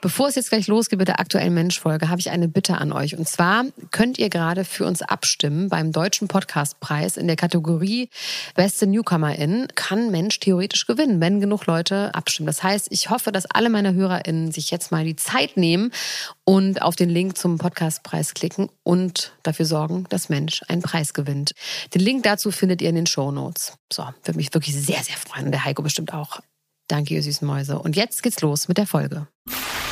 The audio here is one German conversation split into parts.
Bevor es jetzt gleich losgeht mit der aktuellen Mensch-Folge, habe ich eine Bitte an euch. Und zwar könnt ihr gerade für uns abstimmen beim Deutschen Podcastpreis in der Kategorie Beste Newcomerin. Kann Mensch theoretisch gewinnen, wenn genug Leute abstimmen. Das heißt, ich hoffe, dass alle meine HörerInnen sich jetzt mal die Zeit nehmen und auf den Link zum Podcastpreis klicken und dafür sorgen, dass Mensch einen Preis gewinnt. Den Link dazu findet ihr in den Show Notes. So, würde mich wirklich sehr, sehr freuen. Der Heiko bestimmt auch. Danke, ihr süßen Mäuse. Und jetzt geht's los mit der Folge.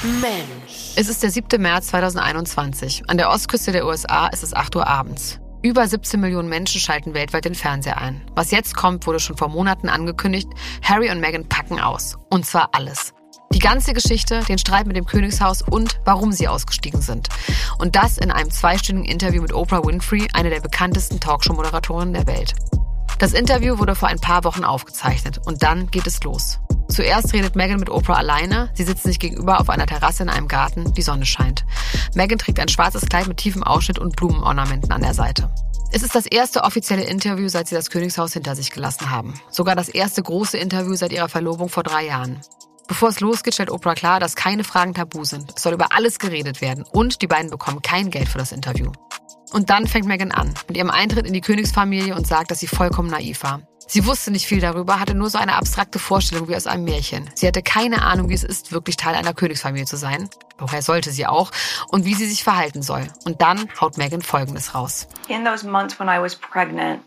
Mensch. Es ist der 7. März 2021. An der Ostküste der USA ist es 8 Uhr abends. Über 17 Millionen Menschen schalten weltweit den Fernseher ein. Was jetzt kommt, wurde schon vor Monaten angekündigt. Harry und Meghan packen aus. Und zwar alles. Die ganze Geschichte, den Streit mit dem Königshaus und warum sie ausgestiegen sind. Und das in einem zweistündigen Interview mit Oprah Winfrey, eine der bekanntesten Talkshow-Moderatoren der Welt. Das Interview wurde vor ein paar Wochen aufgezeichnet und dann geht es los. Zuerst redet Megan mit Oprah alleine. Sie sitzen sich gegenüber auf einer Terrasse in einem Garten. Die Sonne scheint. Megan trägt ein schwarzes Kleid mit tiefem Ausschnitt und Blumenornamenten an der Seite. Es ist das erste offizielle Interview, seit sie das Königshaus hinter sich gelassen haben. Sogar das erste große Interview seit ihrer Verlobung vor drei Jahren. Bevor es losgeht, stellt Oprah klar, dass keine Fragen tabu sind. Es soll über alles geredet werden und die beiden bekommen kein Geld für das Interview. Und dann fängt Megan an mit ihrem Eintritt in die Königsfamilie und sagt, dass sie vollkommen naiv war. Sie wusste nicht viel darüber, hatte nur so eine abstrakte Vorstellung wie aus einem Märchen. Sie hatte keine Ahnung, wie es ist, wirklich Teil einer Königsfamilie zu sein. Woher sollte sie auch? Und wie sie sich verhalten soll. Und dann haut Megan Folgendes raus. In those months when I was pregnant,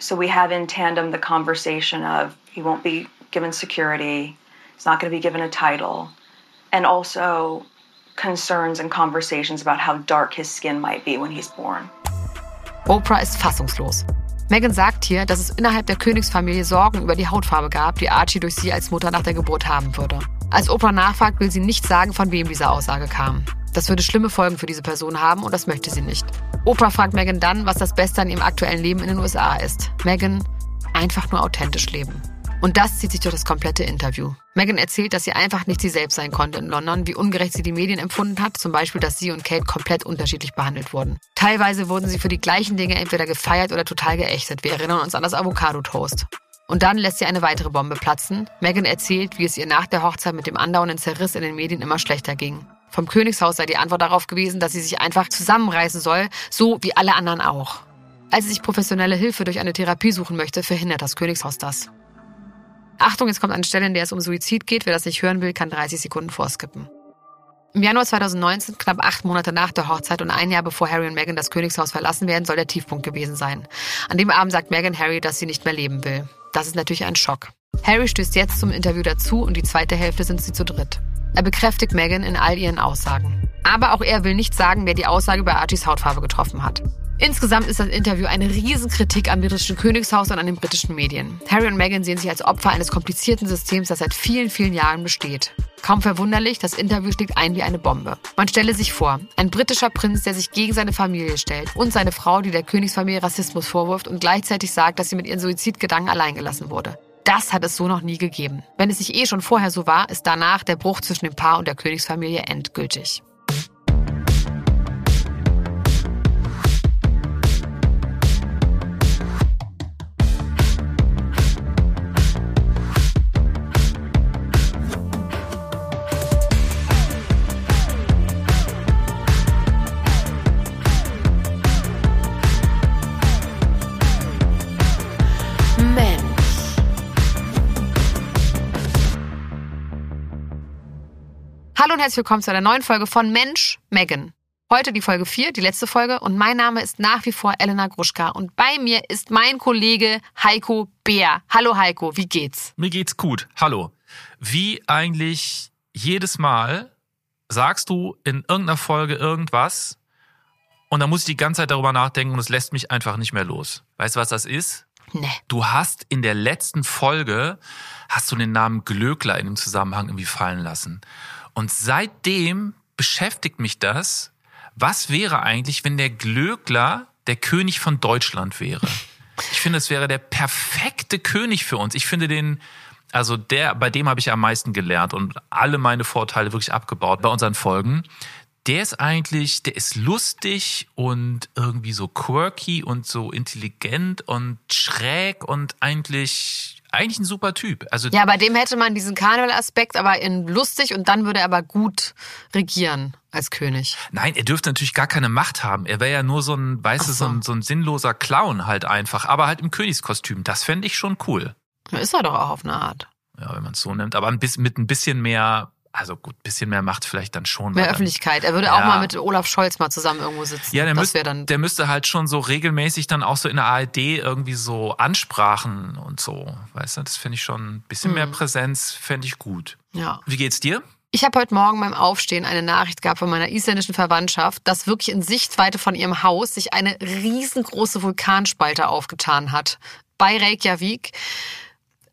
so we have in tandem the conversation of he won't be given security, he's not going to be given a title, and also concerns and conversations about how dark his skin might be when he's born. Oprah ist fassungslos. Megan sagt hier, dass es innerhalb der Königsfamilie Sorgen über die Hautfarbe gab, die Archie durch sie als Mutter nach der Geburt haben würde. Als Oprah nachfragt, will sie nicht sagen, von wem diese Aussage kam. Das würde schlimme Folgen für diese Person haben und das möchte sie nicht. Oprah fragt Megan dann, was das Beste an ihrem aktuellen Leben in den USA ist. Megan, einfach nur authentisch leben. Und das zieht sich durch das komplette Interview. Megan erzählt, dass sie einfach nicht sie selbst sein konnte in London, wie ungerecht sie die Medien empfunden hat, zum Beispiel, dass sie und Kate komplett unterschiedlich behandelt wurden. Teilweise wurden sie für die gleichen Dinge entweder gefeiert oder total geächtet. Wir erinnern uns an das Avocado-Toast. Und dann lässt sie eine weitere Bombe platzen. Megan erzählt, wie es ihr nach der Hochzeit mit dem andauernden Zerriss in den Medien immer schlechter ging. Vom Königshaus sei die Antwort darauf gewesen, dass sie sich einfach zusammenreißen soll, so wie alle anderen auch. Als sie sich professionelle Hilfe durch eine Therapie suchen möchte, verhindert das Königshaus das. Achtung, jetzt kommt eine Stelle, in der es um Suizid geht. Wer das nicht hören will, kann 30 Sekunden vorskippen. Im Januar 2019, knapp acht Monate nach der Hochzeit und ein Jahr bevor Harry und Meghan das Königshaus verlassen werden, soll der Tiefpunkt gewesen sein. An dem Abend sagt Meghan Harry, dass sie nicht mehr leben will. Das ist natürlich ein Schock. Harry stößt jetzt zum Interview dazu und die zweite Hälfte sind sie zu dritt. Er bekräftigt Meghan in all ihren Aussagen. Aber auch er will nicht sagen, wer die Aussage über Archies Hautfarbe getroffen hat. Insgesamt ist das Interview eine Riesenkritik am britischen Königshaus und an den britischen Medien. Harry und Meghan sehen sich als Opfer eines komplizierten Systems, das seit vielen, vielen Jahren besteht. Kaum verwunderlich, das Interview schlägt ein wie eine Bombe. Man stelle sich vor, ein britischer Prinz, der sich gegen seine Familie stellt und seine Frau, die der Königsfamilie Rassismus vorwirft und gleichzeitig sagt, dass sie mit ihren Suizidgedanken alleingelassen wurde. Das hat es so noch nie gegeben. Wenn es sich eh schon vorher so war, ist danach der Bruch zwischen dem Paar und der Königsfamilie endgültig. Hallo und herzlich willkommen zu einer neuen Folge von Mensch, Megan. Heute die Folge 4, die letzte Folge und mein Name ist nach wie vor Elena Gruschka und bei mir ist mein Kollege Heiko Bär. Hallo Heiko, wie geht's? Mir geht's gut. Hallo. Wie eigentlich jedes Mal sagst du in irgendeiner Folge irgendwas und dann muss ich die ganze Zeit darüber nachdenken und es lässt mich einfach nicht mehr los. Weißt du, was das ist? Nee. Du hast in der letzten Folge hast du den Namen Glöckler in dem Zusammenhang irgendwie fallen lassen. Und seitdem beschäftigt mich das, was wäre eigentlich, wenn der Glöckler der König von Deutschland wäre? Ich finde, es wäre der perfekte König für uns. Ich finde den, also der, bei dem habe ich am meisten gelernt und alle meine Vorteile wirklich abgebaut bei unseren Folgen. Der ist eigentlich, der ist lustig und irgendwie so quirky und so intelligent und schräg und eigentlich eigentlich ein super Typ. Also Ja, bei dem hätte man diesen Karneval-Aspekt aber in lustig und dann würde er aber gut regieren als König. Nein, er dürfte natürlich gar keine Macht haben. Er wäre ja nur so ein, weißt du, so. so ein, so ein sinnloser Clown halt einfach, aber halt im Königskostüm. Das fände ich schon cool. Ist er doch auch auf eine Art. Ja, wenn man es so nimmt. Aber ein bisschen, mit ein bisschen mehr, also gut, bisschen mehr Macht vielleicht dann schon. Mehr dann- Öffentlichkeit. Er würde Ja. auch mal mit Olaf Scholz mal zusammen irgendwo sitzen. Ja, der, wäre dann. der müsste halt schon so regelmäßig dann auch so in der ARD irgendwie so Ansprachen und so. Weißt du, das finde ich schon ein bisschen Mhm. mehr Präsenz, fände ich gut. Ja. Wie geht's dir? Ich habe heute Morgen beim Aufstehen eine Nachricht gehabt von meiner isländischen Verwandtschaft, dass wirklich in Sichtweite von ihrem Haus sich eine riesengroße Vulkanspalte aufgetan hat. Bei Reykjavik.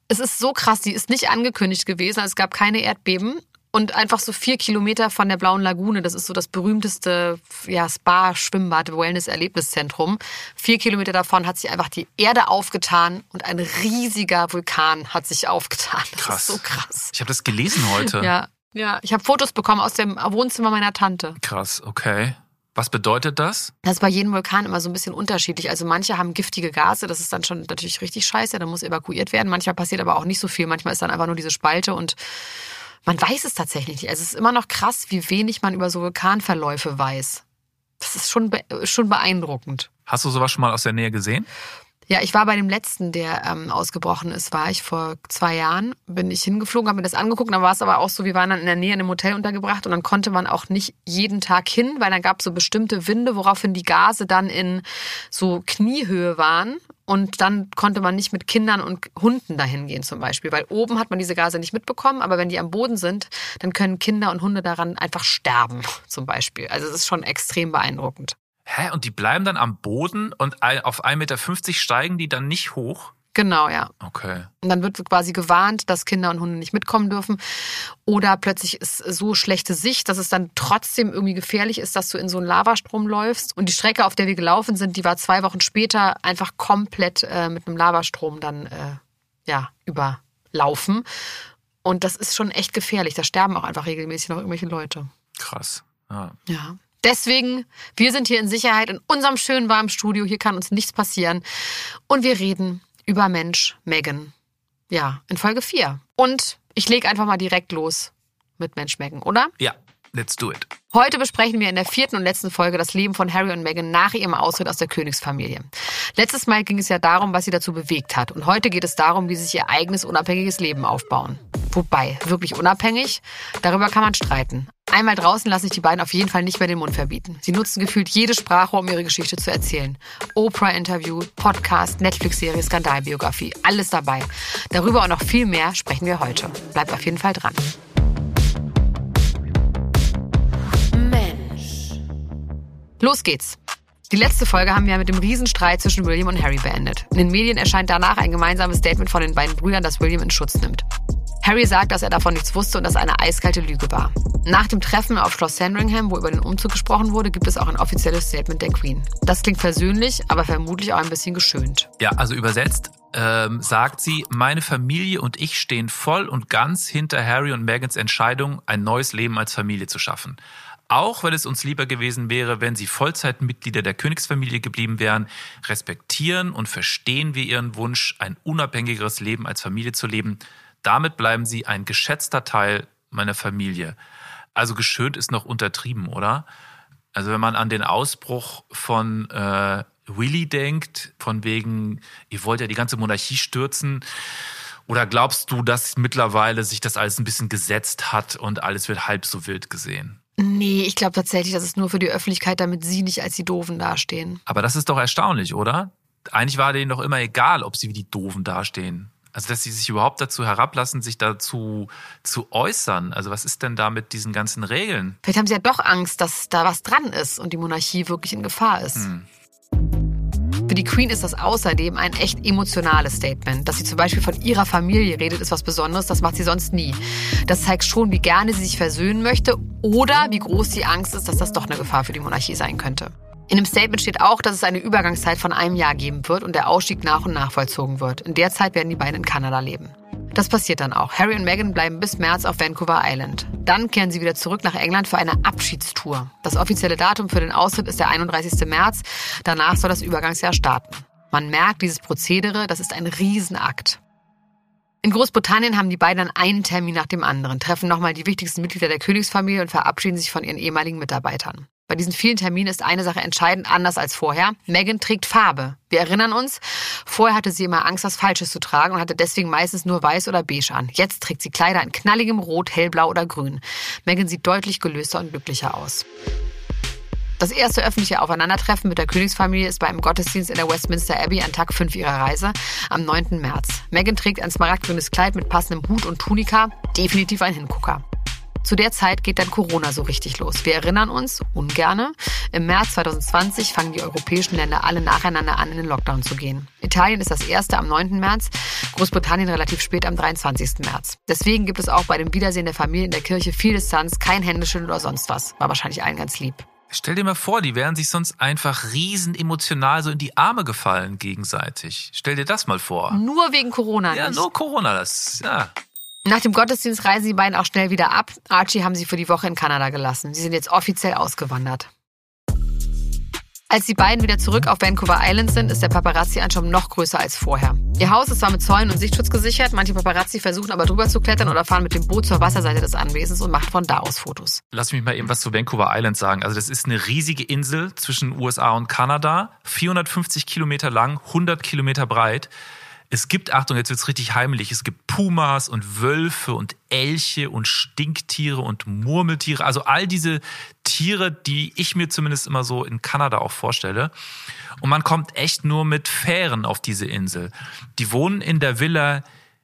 Es ist so krass, die ist nicht angekündigt gewesen, also es gab keine Erdbeben. Und einfach so vier Kilometer von der Blauen Lagune, das ist so das berühmteste ja, Spa, Schwimmbad, Wellness-Erlebniszentrum. Vier Kilometer davon hat sich einfach die Erde aufgetan und ein riesiger Vulkan hat sich aufgetan. Das Krass. ist so krass. Ich habe das gelesen heute. Ja, ja. Ich habe Fotos bekommen aus dem Wohnzimmer meiner Tante. Krass, okay. Was bedeutet das? Das ist bei jedem Vulkan immer so ein bisschen unterschiedlich. Also manche haben giftige Gase, das ist dann schon natürlich richtig scheiße, da muss evakuiert werden. Manchmal passiert aber auch nicht so viel. Manchmal ist dann einfach nur diese Spalte und man weiß es tatsächlich nicht. Also es ist immer noch krass, wie wenig man über so Vulkanverläufe weiß. Das ist schon, be schon beeindruckend. Hast du sowas schon mal aus der Nähe gesehen? Ja, ich war bei dem letzten, der ähm, ausgebrochen ist, war ich vor zwei Jahren, bin ich hingeflogen, habe mir das angeguckt, dann war es aber auch so, wir waren dann in der Nähe in einem Hotel untergebracht und dann konnte man auch nicht jeden Tag hin, weil dann gab es so bestimmte Winde, woraufhin die Gase dann in so Kniehöhe waren und dann konnte man nicht mit Kindern und Hunden dahin gehen zum Beispiel, weil oben hat man diese Gase nicht mitbekommen, aber wenn die am Boden sind, dann können Kinder und Hunde daran einfach sterben zum Beispiel. Also es ist schon extrem beeindruckend. Hä? Und die bleiben dann am Boden und auf 1,50 Meter steigen die dann nicht hoch? Genau, ja. Okay. Und dann wird quasi gewarnt, dass Kinder und Hunde nicht mitkommen dürfen. Oder plötzlich ist so schlechte Sicht, dass es dann trotzdem irgendwie gefährlich ist, dass du in so einen Lavastrom läufst. Und die Strecke, auf der wir gelaufen sind, die war zwei Wochen später einfach komplett äh, mit einem Lavastrom dann äh, ja, überlaufen. Und das ist schon echt gefährlich. Da sterben auch einfach regelmäßig noch irgendwelche Leute. Krass. Ja. Ja. Deswegen, wir sind hier in Sicherheit in unserem schönen warmen Studio. Hier kann uns nichts passieren. Und wir reden über Mensch Megan. Ja, in Folge 4. Und ich lege einfach mal direkt los mit Mensch Megan, oder? ja, let's do it. Heute besprechen wir in der vierten und letzten Folge das Leben von Harry und Meghan nach ihrem Austritt aus der Königsfamilie. Letztes Mal ging es ja darum, was sie dazu bewegt hat. Und heute geht es darum, wie sie sich ihr eigenes unabhängiges Leben aufbauen. Wobei, wirklich unabhängig? Darüber kann man streiten. Einmal draußen lassen sich die beiden auf jeden Fall nicht mehr den Mund verbieten. Sie nutzen gefühlt jede Sprache, um ihre Geschichte zu erzählen. Oprah-Interview, Podcast, Netflix-Serie, Skandalbiografie, alles dabei. Darüber und noch viel mehr sprechen wir heute. Bleibt auf jeden Fall dran. Mensch. Los geht's. Die letzte Folge haben wir mit dem Riesenstreit zwischen William und Harry beendet. In den Medien erscheint danach ein gemeinsames Statement von den beiden Brüdern, das William in Schutz nimmt. Harry sagt, dass er davon nichts wusste und dass eine eiskalte Lüge war. Nach dem Treffen auf Schloss Sandringham, wo über den Umzug gesprochen wurde, gibt es auch ein offizielles Statement der Queen. Das klingt persönlich, aber vermutlich auch ein bisschen geschönt. Ja, also übersetzt ähm, sagt sie, meine Familie und ich stehen voll und ganz hinter Harry und Megans Entscheidung, ein neues Leben als Familie zu schaffen. Auch wenn es uns lieber gewesen wäre, wenn sie Vollzeitmitglieder der Königsfamilie geblieben wären, respektieren und verstehen wir ihren Wunsch, ein unabhängigeres Leben als Familie zu leben. Damit bleiben sie ein geschätzter Teil meiner Familie. Also geschönt ist noch untertrieben, oder? Also wenn man an den Ausbruch von äh, Willy denkt, von wegen, ihr wollt ja die ganze Monarchie stürzen, oder glaubst du, dass mittlerweile sich das alles ein bisschen gesetzt hat und alles wird halb so wild gesehen? Nee, ich glaube tatsächlich, das ist nur für die Öffentlichkeit, damit sie nicht als die Doofen dastehen. Aber das ist doch erstaunlich, oder? Eigentlich war denen doch immer egal, ob sie wie die Doofen dastehen. Also, dass sie sich überhaupt dazu herablassen, sich dazu zu äußern. Also, was ist denn da mit diesen ganzen Regeln? Vielleicht haben sie ja doch Angst, dass da was dran ist und die Monarchie wirklich in Gefahr ist. Für die Queen ist das außerdem ein echt emotionales Statement. Dass sie zum Beispiel von ihrer Familie redet, ist was Besonderes, das macht sie sonst nie. Das zeigt schon, wie gerne sie sich versöhnen möchte oder wie groß die Angst ist, dass das doch eine Gefahr für die Monarchie sein könnte. In dem Statement steht auch, dass es eine Übergangszeit von einem Jahr geben wird und der Ausstieg nach und nach vollzogen wird. In der Zeit werden die beiden in Kanada leben. Das passiert dann auch. Harry und Meghan bleiben bis März auf Vancouver Island. Dann kehren sie wieder zurück nach England für eine Abschiedstour. Das offizielle Datum für den Austritt ist der 31. März. Danach soll das Übergangsjahr starten. Man merkt dieses Prozedere, das ist ein Riesenakt. In Großbritannien haben die beiden dann einen Termin nach dem anderen, treffen nochmal die wichtigsten Mitglieder der Königsfamilie und verabschieden sich von ihren ehemaligen Mitarbeitern. Bei diesen vielen Terminen ist eine Sache entscheidend anders als vorher. Meghan trägt Farbe. Wir erinnern uns, vorher hatte sie immer Angst, was Falsches zu tragen und hatte deswegen meistens nur weiß oder beige an. Jetzt trägt sie Kleider in knalligem Rot, hellblau oder grün. Meghan sieht deutlich gelöster und glücklicher aus. Das erste öffentliche Aufeinandertreffen mit der Königsfamilie ist bei einem Gottesdienst in der Westminster Abbey an Tag 5 ihrer Reise am 9. März. Meghan trägt ein smaragdgrünes Kleid mit passendem Hut und Tunika, definitiv ein Hingucker. Zu der Zeit geht dann Corona so richtig los. Wir erinnern uns, ungerne, im März 2020 fangen die europäischen Länder alle nacheinander an, in den Lockdown zu gehen. Italien ist das erste am 9. März, Großbritannien relativ spät am 23. März. Deswegen gibt es auch bei dem Wiedersehen der Familie in der Kirche viel Distanz, kein Händeschütteln oder sonst was. War wahrscheinlich allen ganz lieb. Stell dir mal vor, die wären sich sonst einfach riesen emotional so in die Arme gefallen gegenseitig. Stell dir das mal vor. Nur wegen Corona. Ja, nicht. nur Corona, das, ja. Nach dem Gottesdienst reisen die beiden auch schnell wieder ab. Archie haben sie für die Woche in Kanada gelassen. Sie sind jetzt offiziell ausgewandert. Als die beiden wieder zurück auf Vancouver Island sind, ist der Paparazzi-Ansturm noch größer als vorher. Ihr Haus ist zwar mit Zäunen und Sichtschutz gesichert, manche Paparazzi versuchen aber drüber zu klettern oder fahren mit dem Boot zur Wasserseite des Anwesens und machen von da aus Fotos. Lass mich mal eben was zu Vancouver Island sagen. Also das ist eine riesige Insel zwischen USA und Kanada, 450 Kilometer lang, 100 Kilometer breit. Es gibt, Achtung, jetzt wird's richtig heimlich, es gibt Pumas und Wölfe und Elche und Stinktiere und Murmeltiere, also all diese Tiere, die ich mir zumindest immer so in Kanada auch vorstelle. Und man kommt echt nur mit Fähren auf diese Insel. Die wohnen in der Villa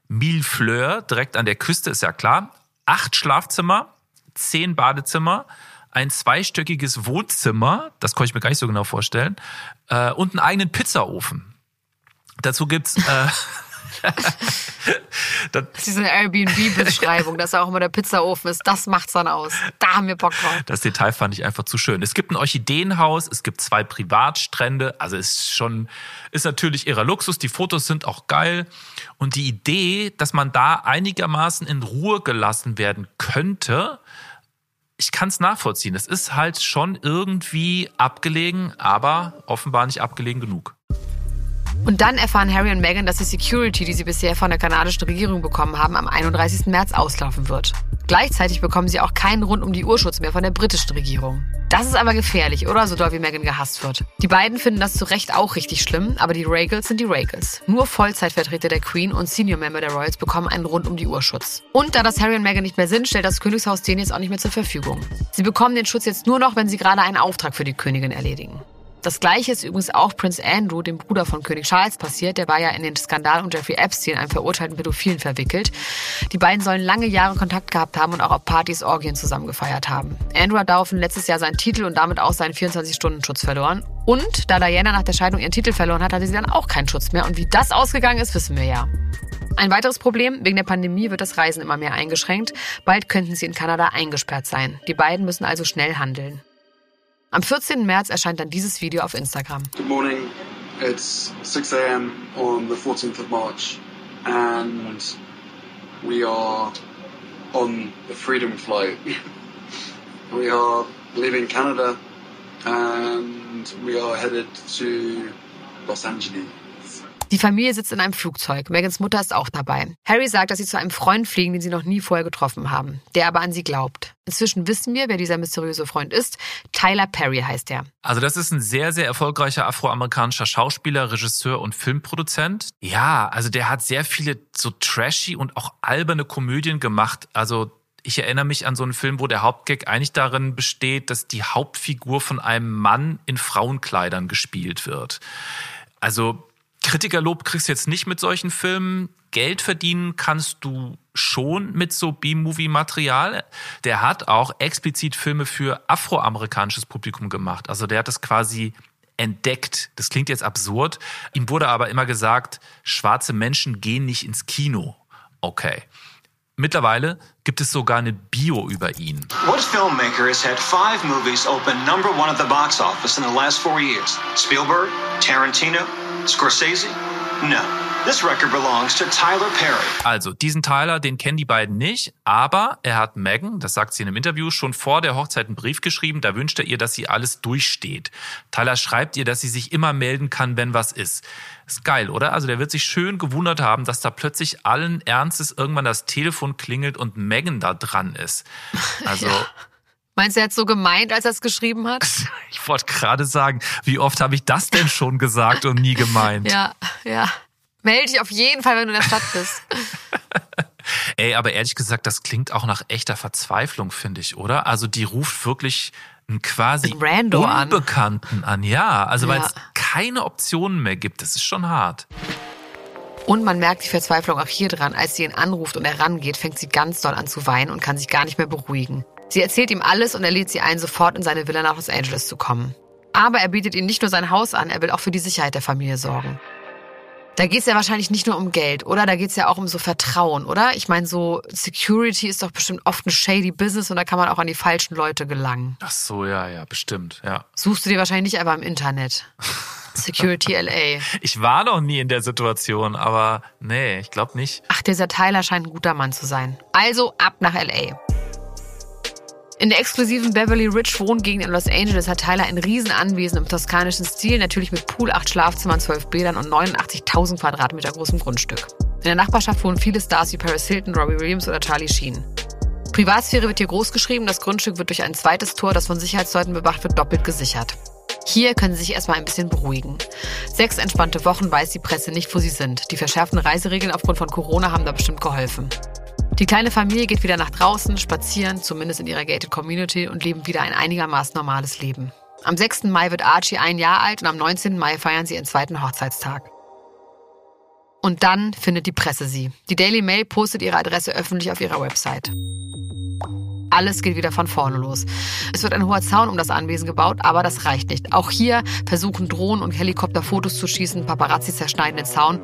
Millefleur, direkt an der Küste, ist ja klar. Acht Schlafzimmer, zehn Badezimmer, ein zweistöckiges Wohnzimmer, das konnte ich mir gar nicht so genau vorstellen, äh, und einen eigenen Pizzaofen. Dazu gibt's äh, das, Das ist eine Airbnb-Beschreibung, dass auch immer der Pizzaofen ist. Das macht's dann aus. Da haben wir Bock drauf. das Detail fand ich einfach zu schön. Es gibt ein Orchideenhaus, es gibt zwei Privatstrände, also ist schon, ist natürlich ihrer Luxus. Die Fotos sind auch geil. Und die Idee, dass man da einigermaßen in Ruhe gelassen werden könnte, ich kann es nachvollziehen. Es ist halt schon irgendwie abgelegen, aber offenbar nicht abgelegen genug. Und dann erfahren Harry und Meghan, dass die Security, die sie bisher von der kanadischen Regierung bekommen haben, am 31. März auslaufen wird. Gleichzeitig bekommen sie auch keinen rund um die Uhr Schutz mehr von der britischen Regierung. Das ist aber gefährlich, oder? So doll wie Meghan gehasst wird. Die beiden finden das zu Recht auch richtig schlimm, aber die Regals sind die Regals. Nur Vollzeitvertreter der Queen und Senior Member der Royals bekommen einen rund um die Uhr Schutz. Und da das Harry und Meghan nicht mehr sind, stellt das Königshaus den jetzt auch nicht mehr zur Verfügung. Sie bekommen den Schutz jetzt nur noch, wenn sie gerade einen Auftrag für die Königin erledigen. Das gleiche ist übrigens auch Prince Andrew, dem Bruder von König Charles, passiert. Der war ja in den Skandal um Jeffrey Epstein, einem verurteilten Pädophilen, verwickelt. Die beiden sollen lange Jahre Kontakt gehabt haben und auch auf Partys Orgien zusammen gefeiert haben. Andrew hat daraufhin letztes Jahr seinen Titel und damit auch seinen 24-Stunden-Schutz verloren. Und da Diana nach der Scheidung ihren Titel verloren hat, hatte sie dann auch keinen Schutz mehr. Und wie das ausgegangen ist, wissen wir ja. Ein weiteres Problem, wegen der Pandemie wird das Reisen immer mehr eingeschränkt. Bald könnten sie in Kanada eingesperrt sein. Die beiden müssen also schnell handeln. Am 14. März erscheint dann dieses Video auf Instagram. Good morning. It's 6 a.m. on the 14th of March, and we are on the Freedom Flight. we are leaving Canada, and we are headed to Los Angeles. Die Familie sitzt in einem Flugzeug. Megans Mutter ist auch dabei. Harry sagt, dass sie zu einem Freund fliegen, den sie noch nie vorher getroffen haben, der aber an sie glaubt. Inzwischen wissen wir, wer dieser mysteriöse Freund ist. Tyler Perry heißt er. Also das ist ein sehr, sehr erfolgreicher afroamerikanischer Schauspieler, Regisseur und Filmproduzent. Ja, also der hat sehr viele so trashy und auch alberne Komödien gemacht. Also ich erinnere mich an so einen Film, wo der Hauptgag eigentlich darin besteht, dass die Hauptfigur von einem Mann in Frauenkleidern gespielt wird. Also Kritikerlob kriegst du jetzt nicht mit solchen Filmen. Geld verdienen kannst du schon mit so B-Movie-Material. Der hat auch explizit Filme für afroamerikanisches Publikum gemacht. Also der hat das quasi entdeckt. Das klingt jetzt absurd. Ihm wurde aber immer gesagt, schwarze Menschen gehen nicht ins Kino. Okay. Mittlerweile gibt es sogar eine Bio über ihn. What filmmaker has had five movies open number one at the box office in the last four years? Spielberg? Tarantino? Scorsese? No. This record belongs to Tyler Perry. Also, diesen Tyler, den kennen die beiden nicht, aber er hat Megan, das sagt sie in einem Interview, schon vor der Hochzeit einen Brief geschrieben, da wünscht er ihr, dass sie alles durchsteht. Tyler schreibt ihr, dass sie sich immer melden kann, wenn was ist. Ist geil, oder? Also der wird sich schön gewundert haben, dass da plötzlich allen Ernstes irgendwann das Telefon klingelt und Megan da dran ist. Also Ja. Meinst du, er hat so gemeint, als er es geschrieben hat? ich wollte gerade sagen, wie oft habe ich das denn schon gesagt und nie gemeint? Ja, ja. Melde dich auf jeden Fall, wenn du in der Stadt bist. Ey, aber ehrlich gesagt, das klingt auch nach echter Verzweiflung, finde ich, oder? Also die ruft wirklich einen quasi Rando an. Unbekannten an. Ja, also weil Ja. es keine Optionen mehr gibt. Das ist schon hart. Und man merkt die Verzweiflung auch hier dran. Als sie ihn anruft und er rangeht, fängt sie ganz doll an zu weinen und kann sich gar nicht mehr beruhigen. Sie erzählt ihm alles und er lädt sie ein, sofort in seine Villa nach Los Angeles zu kommen. Aber er bietet ihnen nicht nur sein Haus an, er will auch für die Sicherheit der Familie sorgen. Da geht es ja wahrscheinlich nicht nur um Geld, oder? Da geht es ja auch um so Vertrauen, oder? Ich meine, so Security ist doch bestimmt oft ein shady Business und da kann man auch an die falschen Leute gelangen. Ach so, ja, ja, bestimmt, ja. Suchst du dir wahrscheinlich nicht einfach im Internet. Security LA. Ich war noch nie in der Situation, aber nee, ich glaube nicht. Ach, dieser Tyler scheint ein guter Mann zu sein. Also ab nach LA. In der exklusiven Beverly Ridge Wohngegend in Los Angeles hat Tyler ein Riesenanwesen im toskanischen Stil, natürlich mit Pool, acht Schlafzimmern, zwölf Bädern und 89.000 Quadratmeter großem Grundstück. In der Nachbarschaft wohnen viele Stars wie Paris Hilton, Robbie Williams oder Charlie Sheen. Privatsphäre wird hier groß geschrieben, das Grundstück wird durch ein zweites Tor, das von Sicherheitsleuten bewacht wird, doppelt gesichert. Hier können Sie sich erstmal ein bisschen beruhigen. Sechs entspannte Wochen weiß die Presse nicht, wo sie sind. Die verschärften Reiseregeln aufgrund von Corona haben da bestimmt geholfen. Die kleine Familie geht wieder nach draußen, spazieren, zumindest in ihrer gated Community und leben wieder ein einigermaßen normales Leben. Am 6. Mai wird Archie ein Jahr alt und am 19. Mai feiern sie ihren zweiten Hochzeitstag. Und dann findet die Presse sie. Die Daily Mail postet ihre Adresse öffentlich auf ihrer Website. Alles geht wieder von vorne los. Es wird ein hoher Zaun um das Anwesen gebaut, aber das reicht nicht. Auch hier versuchen Drohnen und Helikopter Fotos zu schießen, Paparazzi zerschneiden den Zaun.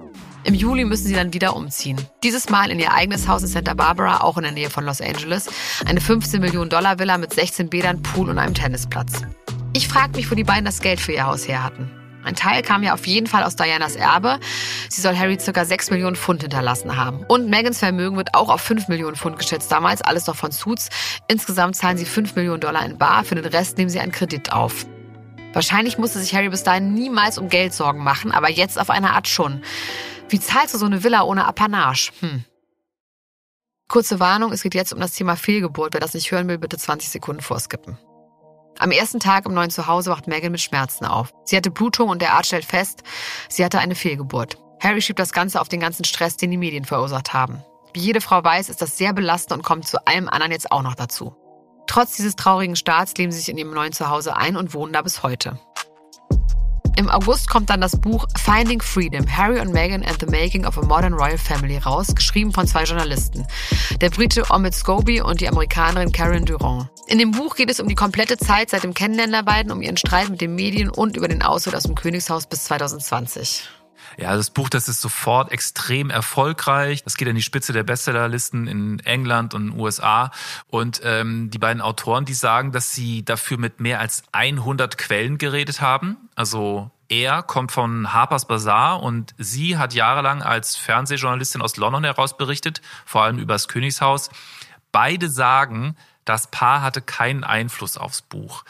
Im Juli müssen sie dann wieder umziehen. Dieses Mal in ihr eigenes Haus in Santa Barbara, auch in der Nähe von Los Angeles. Eine 15 Millionen Dollar Villa mit 16 Bädern, Pool und einem Tennisplatz. Ich frage mich, wo die beiden das Geld für ihr Haus her hatten. Ein Teil kam ja auf jeden Fall aus Dianas Erbe. Sie soll Harry ca. 6 Millionen Pfund hinterlassen haben. Und Megans Vermögen wird auch auf 5 Millionen Pfund geschätzt, damals alles noch von Suits. Insgesamt zahlen sie 5 Millionen Dollar in Bar, für den Rest nehmen sie einen Kredit auf. Wahrscheinlich musste sich Harry bis dahin niemals um Geld Sorgen machen, aber jetzt auf eine Art schon. Wie zahlst du so eine Villa ohne Apanage? Hm. Kurze Warnung, es geht jetzt um das Thema Fehlgeburt. Wer das nicht hören will, bitte 20 Sekunden vorskippen. Am ersten Tag im neuen Zuhause wacht Megan mit Schmerzen auf. Sie hatte Blutung und der Arzt stellt fest, sie hatte eine Fehlgeburt. Harry schiebt das Ganze auf den ganzen Stress, den die Medien verursacht haben. Wie jede Frau weiß, ist das sehr belastend und kommt zu allem anderen jetzt auch noch dazu. Trotz dieses traurigen Starts leben sie sich in ihrem neuen Zuhause ein und wohnen da bis heute. Im August kommt dann das Buch Finding Freedom, Harry und Meghan and the Making of a Modern Royal Family raus, geschrieben von zwei Journalisten. Der Brite Omid Scobie und die Amerikanerin Karen Durand. In dem Buch geht es um die komplette Zeit seit dem Kennenlernen der beiden, um ihren Streit mit den Medien und über den Auszug aus dem Königshaus bis 2020. Ja, das Buch, das ist sofort extrem erfolgreich. Das geht an die Spitze der Bestsellerlisten in England und USA. Und ähm, die beiden Autoren, die sagen, dass sie dafür mit mehr als 100 Quellen geredet haben. Also er kommt von Harper's Bazaar und sie hat jahrelang als Fernsehjournalistin aus London heraus berichtet, vor allem über das Königshaus. Beide sagen, das Paar hatte keinen Einfluss aufs Buch.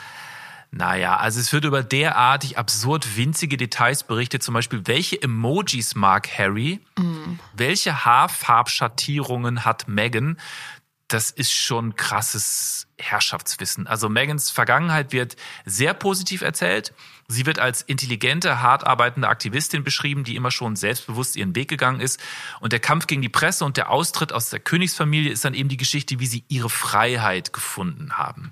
Naja, also es wird über derartig absurd winzige Details berichtet, zum Beispiel, welche Emojis mag Harry, welche Haarfarbschattierungen hat Meghan. Das ist schon krasses Herrschaftswissen. Also Megans Vergangenheit wird sehr positiv erzählt. Sie wird als intelligente, hart arbeitende Aktivistin beschrieben, die immer schon selbstbewusst ihren Weg gegangen ist. Und der Kampf gegen die Presse und der Austritt aus der Königsfamilie ist dann eben die Geschichte, wie sie ihre Freiheit gefunden haben.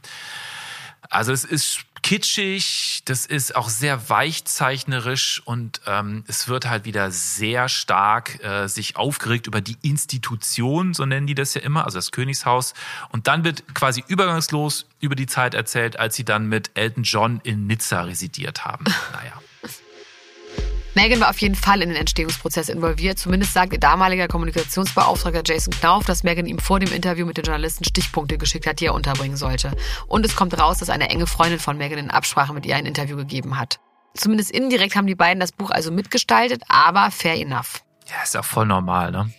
Also es ist kitschig, das ist auch sehr weichzeichnerisch und ähm, es wird halt wieder sehr stark äh, sich aufgeregt über die Institution, so nennen die das ja immer, also das Königshaus. Und dann wird quasi übergangslos über die Zeit erzählt, als sie dann mit Elton John in Nizza residiert haben. Naja. Megan war auf jeden Fall in den Entstehungsprozess involviert. Zumindest sagt ihr damaliger Kommunikationsbeauftragter Jason Knauf, dass Megan ihm vor dem Interview mit den Journalisten Stichpunkte geschickt hat, die er unterbringen sollte. Und es kommt raus, dass eine enge Freundin von Megan in Absprache mit ihr ein Interview gegeben hat. Zumindest indirekt haben die beiden das Buch also mitgestaltet, aber fair enough. Ja, ist ja voll normal, ne?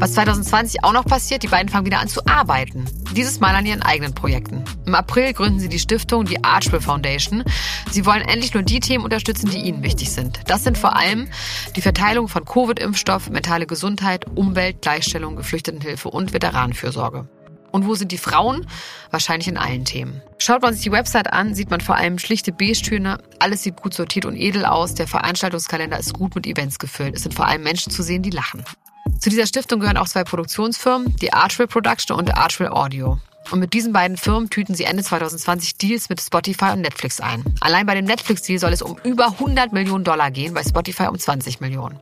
Was 2020 auch noch passiert, die beiden fangen wieder an zu arbeiten. Dieses Mal an ihren eigenen Projekten. Im April gründen sie die Stiftung, die Archwell Foundation. Sie wollen endlich nur die Themen unterstützen, die ihnen wichtig sind. Das sind vor allem die Verteilung von Covid-Impfstoff, mentale Gesundheit, Umwelt, Gleichstellung, Geflüchtetenhilfe und Veteranenfürsorge. Und wo sind die Frauen? Wahrscheinlich in allen Themen. Schaut man sich die Website an, sieht man vor allem schlichte Beige-Töne. Alles sieht gut sortiert und edel aus. Der Veranstaltungskalender ist gut mit Events gefüllt. Es sind vor allem Menschen zu sehen, die lachen. Zu dieser Stiftung gehören auch zwei Produktionsfirmen, die Archwell Production und Archwell Audio. Und mit diesen beiden Firmen tüten sie Ende 2020 Deals mit Spotify und Netflix ein. Allein bei dem Netflix-Deal soll es um über 100 Millionen Dollar gehen, bei Spotify um 20 Millionen.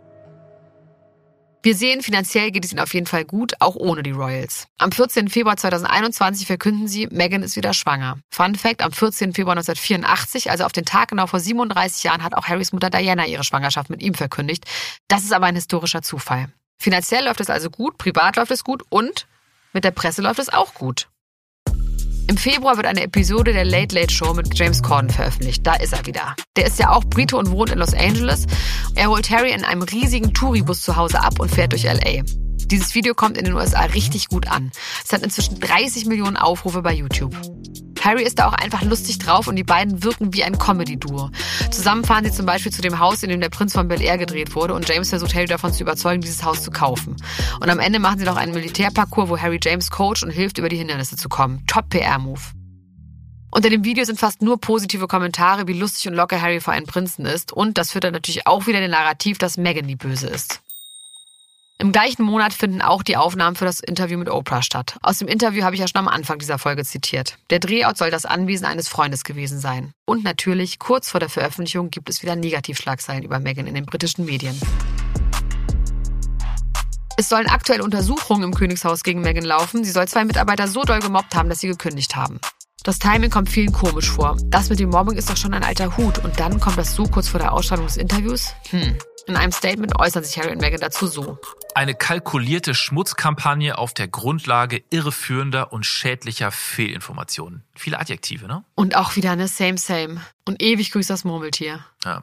Wir sehen, finanziell geht es ihnen auf jeden Fall gut, auch ohne die Royals. Am 14. Februar 2021 verkünden sie, Meghan ist wieder schwanger. Fun Fact, am 14. Februar 1984, also auf den Tag genau vor 37 Jahren, hat auch Harrys Mutter Diana ihre Schwangerschaft mit ihm verkündigt. Das ist aber ein historischer Zufall. Finanziell läuft es also gut, privat läuft es gut und mit der Presse läuft es auch gut. Im Februar wird eine Episode der Late Late Show mit James Corden veröffentlicht. Da ist er wieder. Der ist ja auch Brite und wohnt in Los Angeles. Er holt Harry in einem riesigen Touribus zu Hause ab und fährt durch LA. Dieses Video kommt in den USA richtig gut an. Es hat inzwischen 30 Millionen Aufrufe bei YouTube. Harry ist da auch einfach lustig drauf und die beiden wirken wie ein Comedy-Duo. Zusammen fahren sie zum Beispiel zu dem Haus, in dem der Prinz von Bel Air gedreht wurde und James versucht Harry davon zu überzeugen, dieses Haus zu kaufen. Und am Ende machen sie noch einen Militärparcours, wo Harry James coacht und hilft, über die Hindernisse zu kommen. Top PR-Move. Unter dem Video sind fast nur positive Kommentare, wie lustig und locker Harry vor einen Prinzen ist. Und das führt dann natürlich auch wieder den Narrativ, dass Meghan die Böse ist. Im gleichen Monat finden auch die Aufnahmen für das Interview mit Oprah statt. Aus dem Interview habe ich ja schon am Anfang dieser Folge zitiert. Der Drehort soll das Anwesen eines Freundes gewesen sein. Und natürlich, kurz vor der Veröffentlichung gibt es wieder Negativschlagzeilen über Meghan in den britischen Medien. Es sollen aktuell Untersuchungen im Königshaus gegen Meghan laufen. Sie soll zwei Mitarbeiter so doll gemobbt haben, dass sie gekündigt haben. Das Timing kommt vielen komisch vor. Das mit dem Mobbing ist doch schon ein alter Hut. Und dann kommt das so kurz vor der Ausstrahlung des Interviews? Hm. In einem Statement äußern sich Harry und Meghan dazu so. Eine kalkulierte Schmutzkampagne auf der Grundlage irreführender und schädlicher Fehlinformationen. Viele Adjektive, ne? Und auch wieder eine Same Same. Und ewig grüßt das Murmeltier. Ja.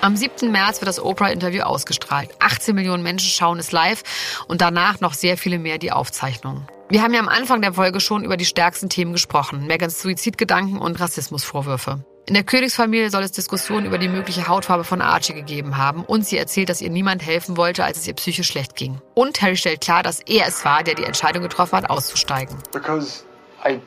Am 7. März wird das Oprah-Interview ausgestrahlt. 18 Millionen Menschen schauen es live und danach noch sehr viele mehr die Aufzeichnungen. Wir haben ja am Anfang der Folge schon über die stärksten Themen gesprochen. Megans Suizidgedanken und Rassismusvorwürfe. In der Königsfamilie soll es Diskussionen über die mögliche Hautfarbe von Archie gegeben haben und sie erzählt, dass ihr niemand helfen wollte, als es ihr psychisch schlecht ging. Und Harry stellt klar, dass er es war, der die Entscheidung getroffen hat, auszusteigen. Because I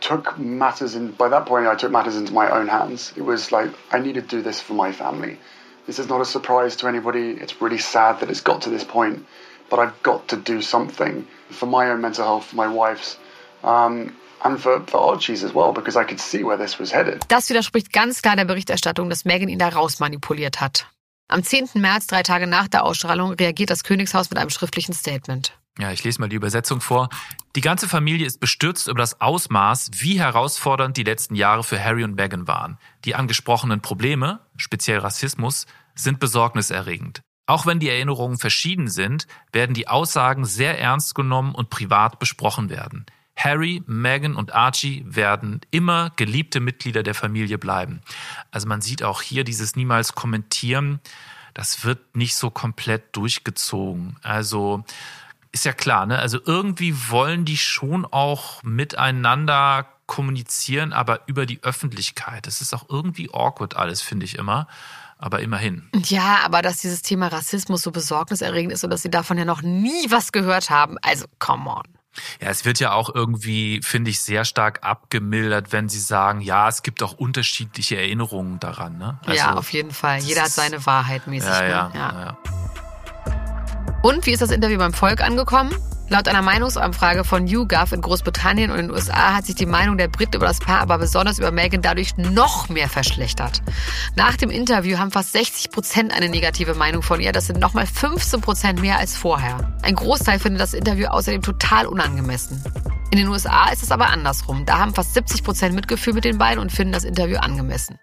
took matters in, by that point I took matters into my own hands. It was like, I need to do this for my family. This is not a surprise to anybody. It's really sad that it's got to this point, but I've got to do something for my own mental health, for my wife's. Um, and for, for Archie's as well, because I could see where this was headed. Das widerspricht ganz klar der Berichterstattung, dass Meghan ihn da rausmanipuliert hat. Am 10. März, drei Tage nach der Ausstrahlung, reagiert das Königshaus mit einem schriftlichen Statement. Ja, ich lese mal die Übersetzung vor. Die ganze Familie ist bestürzt über das Ausmaß, wie herausfordernd die letzten Jahre für Harry und Meghan waren. Die angesprochenen Probleme, speziell Rassismus, sind besorgniserregend. Auch wenn die Erinnerungen verschieden sind, werden die Aussagen sehr ernst genommen und privat besprochen werden. Harry, Meghan und Archie werden immer geliebte Mitglieder der Familie bleiben. Also man sieht auch hier dieses niemals kommentieren, das wird nicht so komplett durchgezogen. Also ist ja klar, ne? Also irgendwie wollen die schon auch miteinander kommunizieren, aber über die Öffentlichkeit. Das ist auch irgendwie awkward alles, finde ich immer. Aber immerhin. Ja, aber dass dieses Thema Rassismus so besorgniserregend ist und dass sie davon ja noch nie was gehört haben, also come on. Ja, es wird ja auch irgendwie, finde ich, sehr stark abgemildert, wenn sie sagen, ja, es gibt auch unterschiedliche Erinnerungen daran. Ne? Also, ja, auf jeden Fall. Jeder hat seine Wahrheit mäßig. Ja, ne? ja, ja. ja. Und wie ist das Interview beim Volk angekommen? Laut einer Meinungsumfrage von YouGov in Großbritannien und in den USA hat sich die Meinung der Briten über das Paar, aber besonders über Meghan dadurch noch mehr verschlechtert. Nach dem Interview haben fast 60 Prozent eine negative Meinung von ihr. Das sind nochmal 15 Prozent mehr als vorher. Ein Großteil findet das Interview außerdem total unangemessen. In den USA ist es aber andersrum. Da haben fast 70 Prozent Mitgefühl mit den beiden und finden das Interview angemessen.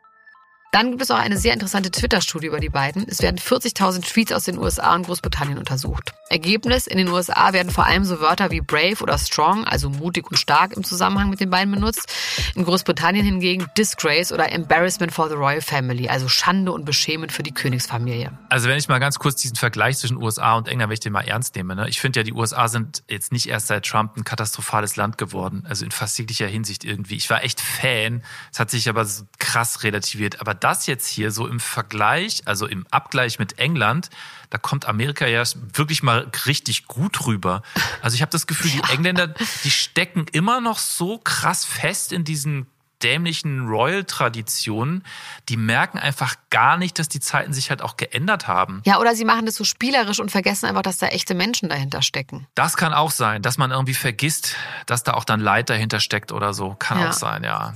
Dann gibt es auch eine sehr interessante Twitter-Studie über die beiden. Es werden 40.000 Tweets aus den USA und Großbritannien untersucht. Ergebnis, in den USA werden vor allem so Wörter wie brave oder strong, also mutig und stark im Zusammenhang mit den beiden benutzt. In Großbritannien hingegen disgrace oder embarrassment for the royal family, also Schande und beschämend für die Königsfamilie. Also wenn ich mal ganz kurz diesen Vergleich zwischen USA und England, wenn ich den mal ernst nehme, ne? ich finde ja, die USA sind jetzt nicht erst seit Trump ein katastrophales Land geworden, also in fast jeglicher Hinsicht irgendwie. Ich war echt Fan, es hat sich aber so krass relativiert. Aber das jetzt hier so im Vergleich, also im Abgleich mit England, da kommt Amerika ja wirklich mal richtig gut rüber. Also ich habe das Gefühl, die Engländer, die stecken immer noch so krass fest in diesen dämlichen Royal-Traditionen, die merken einfach gar nicht, dass die Zeiten sich halt auch geändert haben. Ja, oder sie machen das so spielerisch und vergessen einfach, dass da echte Menschen dahinter stecken. Das kann auch sein, dass man irgendwie vergisst, dass da auch dann Leid dahinter steckt oder so. Kann Ja. auch sein, ja.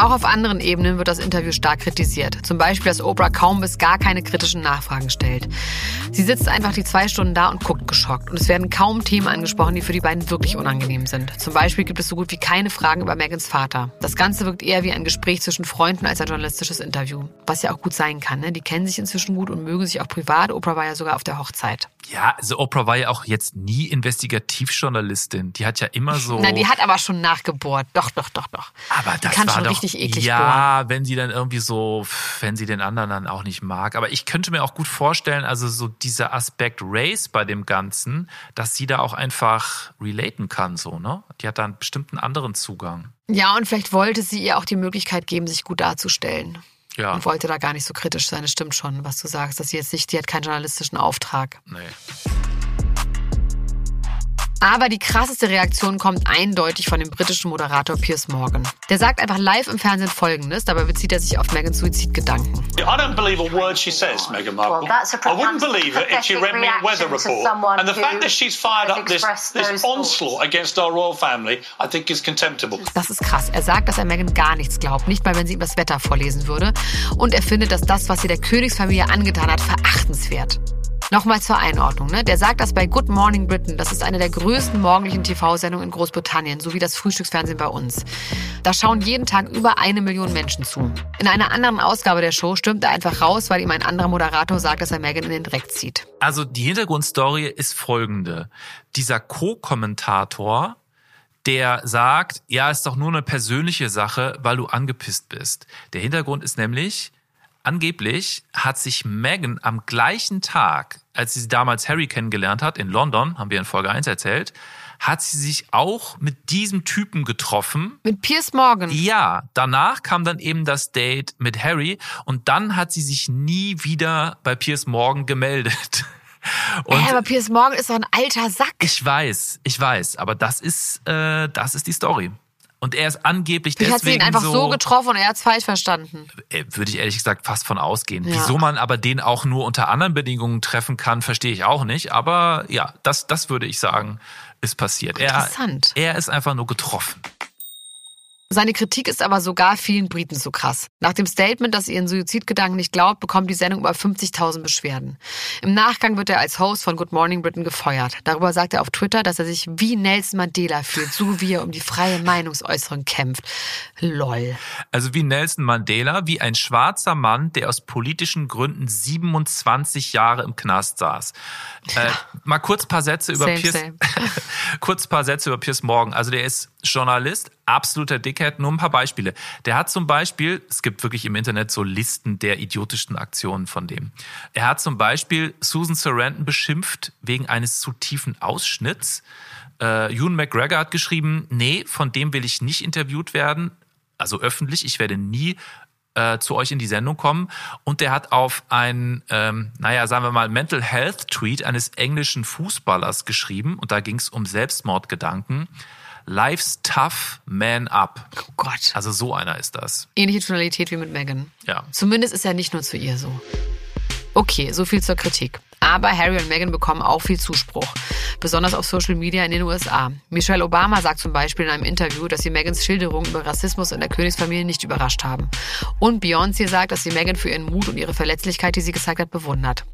Auch auf anderen Ebenen wird das Interview stark kritisiert. Zum Beispiel, dass Oprah kaum bis gar keine kritischen Nachfragen stellt. Sie sitzt einfach die zwei Stunden da und guckt geschockt. Und es werden kaum Themen angesprochen, die für die beiden wirklich unangenehm sind. Zum Beispiel gibt es so gut wie keine Fragen über Megans Vater. Das Ganze wirkt eher wie ein Gespräch zwischen Freunden als ein journalistisches Interview. Was ja auch gut sein kann. Ne? Die kennen sich inzwischen gut und mögen sich auch privat. Oprah war ja sogar auf der Hochzeit. Ja, also Oprah war ja auch jetzt nie Investigativjournalistin. Die hat ja immer so. Nein, die hat aber schon nachgebohrt. Doch, doch, doch, doch. Aber die das kann war schon doch, richtig eklig bohren. Ja, wenn sie dann irgendwie so, wenn sie den anderen dann auch nicht mag. Aber ich könnte mir auch gut vorstellen, also so dieser Aspekt Race bei dem Ganzen, dass sie da auch einfach relaten kann, so, ne? Die hat da einen bestimmten anderen Zugang. Ja, und vielleicht wollte sie ihr auch die Möglichkeit geben, sich gut darzustellen. Ja. Und wollte da gar nicht so kritisch sein. Das stimmt schon, was du sagst, dass sie jetzt nicht, die hat keinen journalistischen Auftrag. Nee. Aber die krasseste Reaktion kommt eindeutig von dem britischen Moderator Piers Morgan. Der sagt einfach live im Fernsehen Folgendes, dabei bezieht er sich auf Megans Suizidgedanken. I don't believe a word she says, Meghan Markle. Well, that's a I wouldn't believe it if she read me a weather report. And the fact that she's fired up this, this onslaught against our royal family, I think is contemptible. Das ist krass. Er sagt, dass er Meghan gar nichts glaubt, nicht mal wenn sie ihm das Wetter vorlesen würde. Und er findet, dass das, was sie der Königsfamilie angetan hat, verachtenswert. Nochmal zur Einordnung. Ne? Der sagt das bei Good Morning Britain. Das ist eine der größten morgendlichen TV-Sendungen in Großbritannien, sowie das Frühstücksfernsehen bei uns. Da schauen jeden Tag über eine Million Menschen zu. In einer anderen Ausgabe der Show stürmt er einfach raus, weil ihm ein anderer Moderator sagt, dass er Meghan in den Dreck zieht. Also die Hintergrundstory ist folgende. Dieser Co-Kommentator, der sagt, ja, ist doch nur eine persönliche Sache, weil du angepisst bist. Der Hintergrund ist nämlich, angeblich hat sich Meghan am gleichen Tag, als sie damals Harry kennengelernt hat, in London, haben wir in Folge 1 erzählt, hat sie sich auch mit diesem Typen getroffen, Mit Piers Morgan. ja, danach kam dann eben das Date mit Harry und dann hat sie sich nie wieder bei Piers Morgan gemeldet. Und Ey, aber Piers Morgan ist doch ein alter Sack. ich weiß, ich weiß, aber das ist, äh, das ist die Story. Und er ist angeblich Vielleicht hat sie deswegen ihn einfach so, getroffen und er hat es falsch verstanden. äh, würde ich ehrlich gesagt fast von ausgehen. Ja. Wieso man aber den auch nur unter anderen Bedingungen treffen kann, verstehe ich auch nicht. Aber ja, das, das würde ich sagen, ist passiert. Er, Interessant. er ist einfach nur getroffen. Seine Kritik ist aber sogar vielen Briten zu krass. Nach dem Statement, dass er ihren Suizidgedanken nicht glaubt, bekommt die Sendung über 50.000 Beschwerden. Im Nachgang wird er als Host von Good Morning Britain gefeuert. Darüber sagt er auf Twitter, dass er sich wie Nelson Mandela fühlt, so wie er um die freie Meinungsäußerung kämpft. Lol. Also wie Nelson Mandela, wie ein schwarzer Mann, der aus politischen Gründen 27 Jahre im Knast saß. Äh, mal kurz paar Sätze über Same, Piers, same. kurz paar Sätze über Piers Morgan. Also der ist Journalist, absoluter Dickhead. Nur ein paar Beispiele. Der hat zum Beispiel, es gibt wirklich im Internet so Listen der idiotischsten Aktionen von dem. Er hat zum Beispiel Susan Sarandon beschimpft wegen eines zu tiefen Ausschnitts. Äh, Ewan McGregor hat geschrieben, nee, von dem will ich nicht interviewt werden also öffentlich, ich werde nie äh, zu euch in die Sendung kommen. Und der hat auf einen, ähm, naja, sagen wir mal, Mental Health Tweet eines englischen Fußballers geschrieben und da ging es um Selbstmordgedanken. Life's tough, man up. Oh Gott. Also so einer ist das. Ähnliche Tonalität wie mit Meghan. Ja. Zumindest ist er nicht nur zu ihr so. Okay, so viel zur Kritik. Aber Harry und Meghan bekommen auch viel Zuspruch. Besonders auf Social Media in den USA. Michelle Obama sagt zum Beispiel in einem Interview, dass sie Megans Schilderung über Rassismus in der Königsfamilie nicht überrascht haben. Und Beyoncé sagt, dass sie Meghan für ihren Mut und ihre Verletzlichkeit, die sie gezeigt hat, bewundert.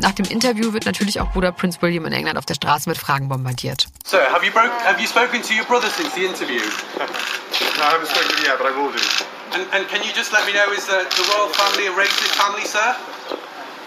Nach dem Interview wird natürlich auch Bruder Prince William in England auf der Straße mit Fragen bombardiert. Sir, have you broke, have you spoken to your brother since the interview? No, I haven't spoken to you yet, but I will do. And, and can you just let me know, is the, the royal family a racist family, sir?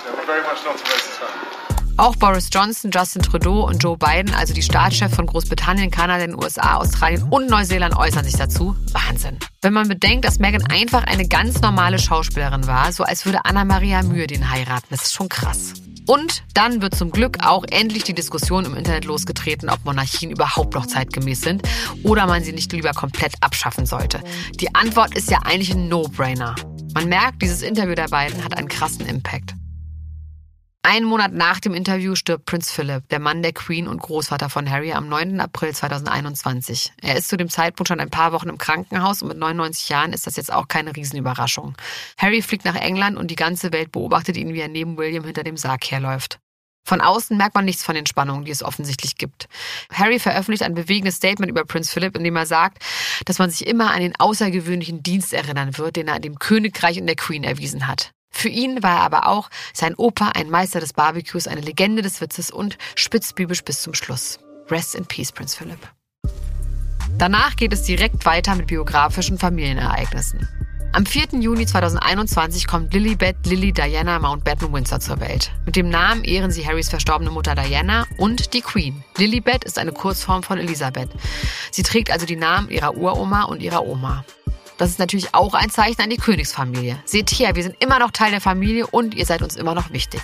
Yeah, we're very much not a racist family. Auch Boris Johnson, Justin Trudeau und Joe Biden, also die Staatschefs von Großbritannien, Kanada, den USA, Australien und Neuseeland, äußern sich dazu. Wahnsinn. Wenn man bedenkt, dass Meghan einfach eine ganz normale Schauspielerin war, so als würde Anna-Maria Mühe den heiraten, das ist schon krass. Und dann wird zum Glück auch endlich die Diskussion im Internet losgetreten, ob Monarchien überhaupt noch zeitgemäß sind oder man sie nicht lieber komplett abschaffen sollte. Die Antwort ist ja eigentlich ein No-Brainer. Man merkt, dieses Interview der beiden hat einen krassen Impact. Einen Monat nach dem Interview stirbt Prinz Philip, der Mann der Queen und Großvater von Harry, am 9. April 2021. Er ist zu dem Zeitpunkt schon ein paar Wochen im Krankenhaus und mit 99 Jahren ist das jetzt auch keine Riesenüberraschung. Harry fliegt nach England und die ganze Welt beobachtet ihn, wie er neben William hinter dem Sarg herläuft. Von außen merkt man nichts von den Spannungen, die es offensichtlich gibt. Harry veröffentlicht ein bewegendes Statement über Prinz Philip, in dem er sagt, dass man sich immer an den außergewöhnlichen Dienst erinnern wird, den er dem Königreich und der Queen erwiesen hat. Für ihn war er aber auch sein Opa ein Meister des Barbecues, eine Legende des Witzes und spitzbübisch bis zum Schluss. Rest in Peace, Prinz Philip. Danach geht es direkt weiter mit biografischen Familienereignissen. Am 4. Juni 2021 kommt Lilibet Lily Diana Mountbatten Windsor zur Welt. Mit dem Namen ehren sie Harrys verstorbene Mutter Diana und die Queen. Lilibet ist eine Kurzform von Elisabeth. Sie trägt also die Namen ihrer Uroma und ihrer Oma. Das ist natürlich auch ein Zeichen an die Königsfamilie. Seht her, wir sind immer noch Teil der Familie und ihr seid uns immer noch wichtig.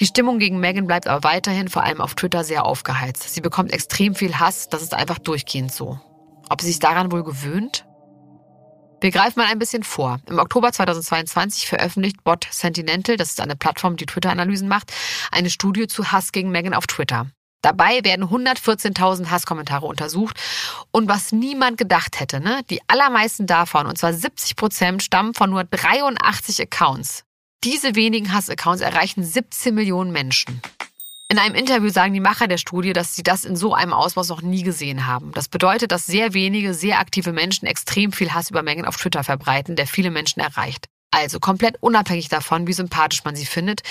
Die Stimmung gegen Meghan bleibt aber weiterhin vor allem auf Twitter sehr aufgeheizt. Sie bekommt extrem viel Hass, das ist einfach durchgehend so. Ob sie sich daran wohl gewöhnt? Wir greifen mal ein bisschen vor. Im Oktober 2022 veröffentlicht Bot Sentinel, das ist eine Plattform, die Twitter-Analysen macht, eine Studie zu Hass gegen Meghan auf Twitter. Dabei werden 114.000 Hasskommentare untersucht. Und was niemand gedacht hätte, ne? die allermeisten davon, und zwar 70 Prozent, stammen von nur 83 Accounts. Diese wenigen Hassaccounts erreichen 17 Millionen Menschen. In einem Interview sagen die Macher der Studie, dass sie das in so einem Ausmaß noch nie gesehen haben. Das bedeutet, dass sehr wenige, sehr aktive Menschen extrem viel Hass über Mengen auf Twitter verbreiten, der viele Menschen erreicht. Also komplett unabhängig davon, wie sympathisch man sie findet,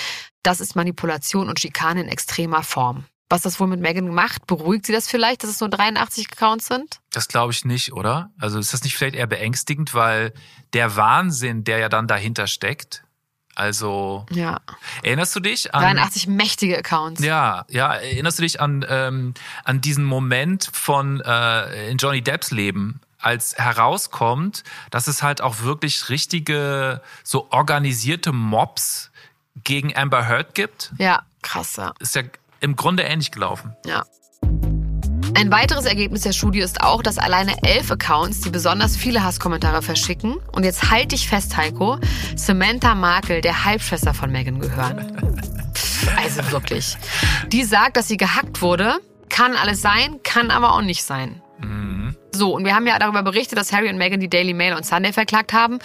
das ist Manipulation und Schikane in extremer Form was das wohl mit Megan macht? Beruhigt sie das vielleicht, dass es nur 83 Accounts sind? Das glaube ich nicht, oder? Also ist das nicht vielleicht eher beängstigend, weil der Wahnsinn, der ja dann dahinter steckt, also ja. erinnerst du dich an 83 mächtige Accounts? Ja, ja. Erinnerst du dich an ähm, an diesen Moment von äh, in Johnny Depps Leben, als herauskommt, dass es halt auch wirklich richtige so organisierte Mobs gegen Amber Heard gibt? Ja, krass. Ja. Ist ja im Grunde ähnlich gelaufen. Ja. Ein weiteres Ergebnis der Studie ist auch, dass alleine elf Accounts, die besonders viele Hasskommentare verschicken, und jetzt halt dich fest, Heiko, Samantha Markle, der Halbschwester von Megan, gehören. also wirklich. Die sagt, dass sie gehackt wurde. Kann alles sein, kann aber auch nicht sein. Mhm. So, und wir haben ja darüber berichtet, dass Harry und Meghan die Daily Mail und Sunday verklagt haben.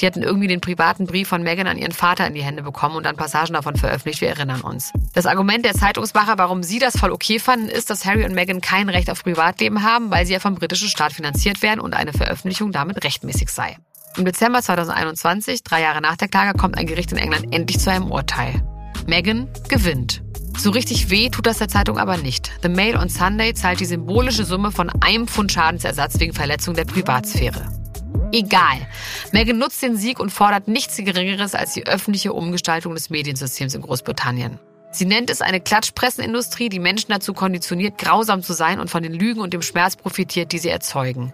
Die hatten irgendwie den privaten Brief von Meghan an ihren Vater in die Hände bekommen und dann Passagen davon veröffentlicht. Wir erinnern uns. Das Argument der Zeitungsmacher, warum sie das voll okay fanden, ist, dass Harry und Meghan kein Recht auf Privatleben haben, weil sie ja vom britischen Staat finanziert werden und eine Veröffentlichung damit rechtmäßig sei. Im Dezember 2021, drei Jahre nach der Klage, kommt ein Gericht in England endlich zu einem Urteil. Meghan gewinnt. So richtig weh tut das der Zeitung aber nicht. The Mail on Sunday zahlt die symbolische Summe von einem Pfund Schadensersatz wegen Verletzung der Privatsphäre. Egal. Meghan nutzt den Sieg und fordert nichts Geringeres als die öffentliche Umgestaltung des Mediensystems in Großbritannien. Sie nennt es eine Klatschpressenindustrie, die Menschen dazu konditioniert, grausam zu sein und von den Lügen und dem Schmerz profitiert, die sie erzeugen.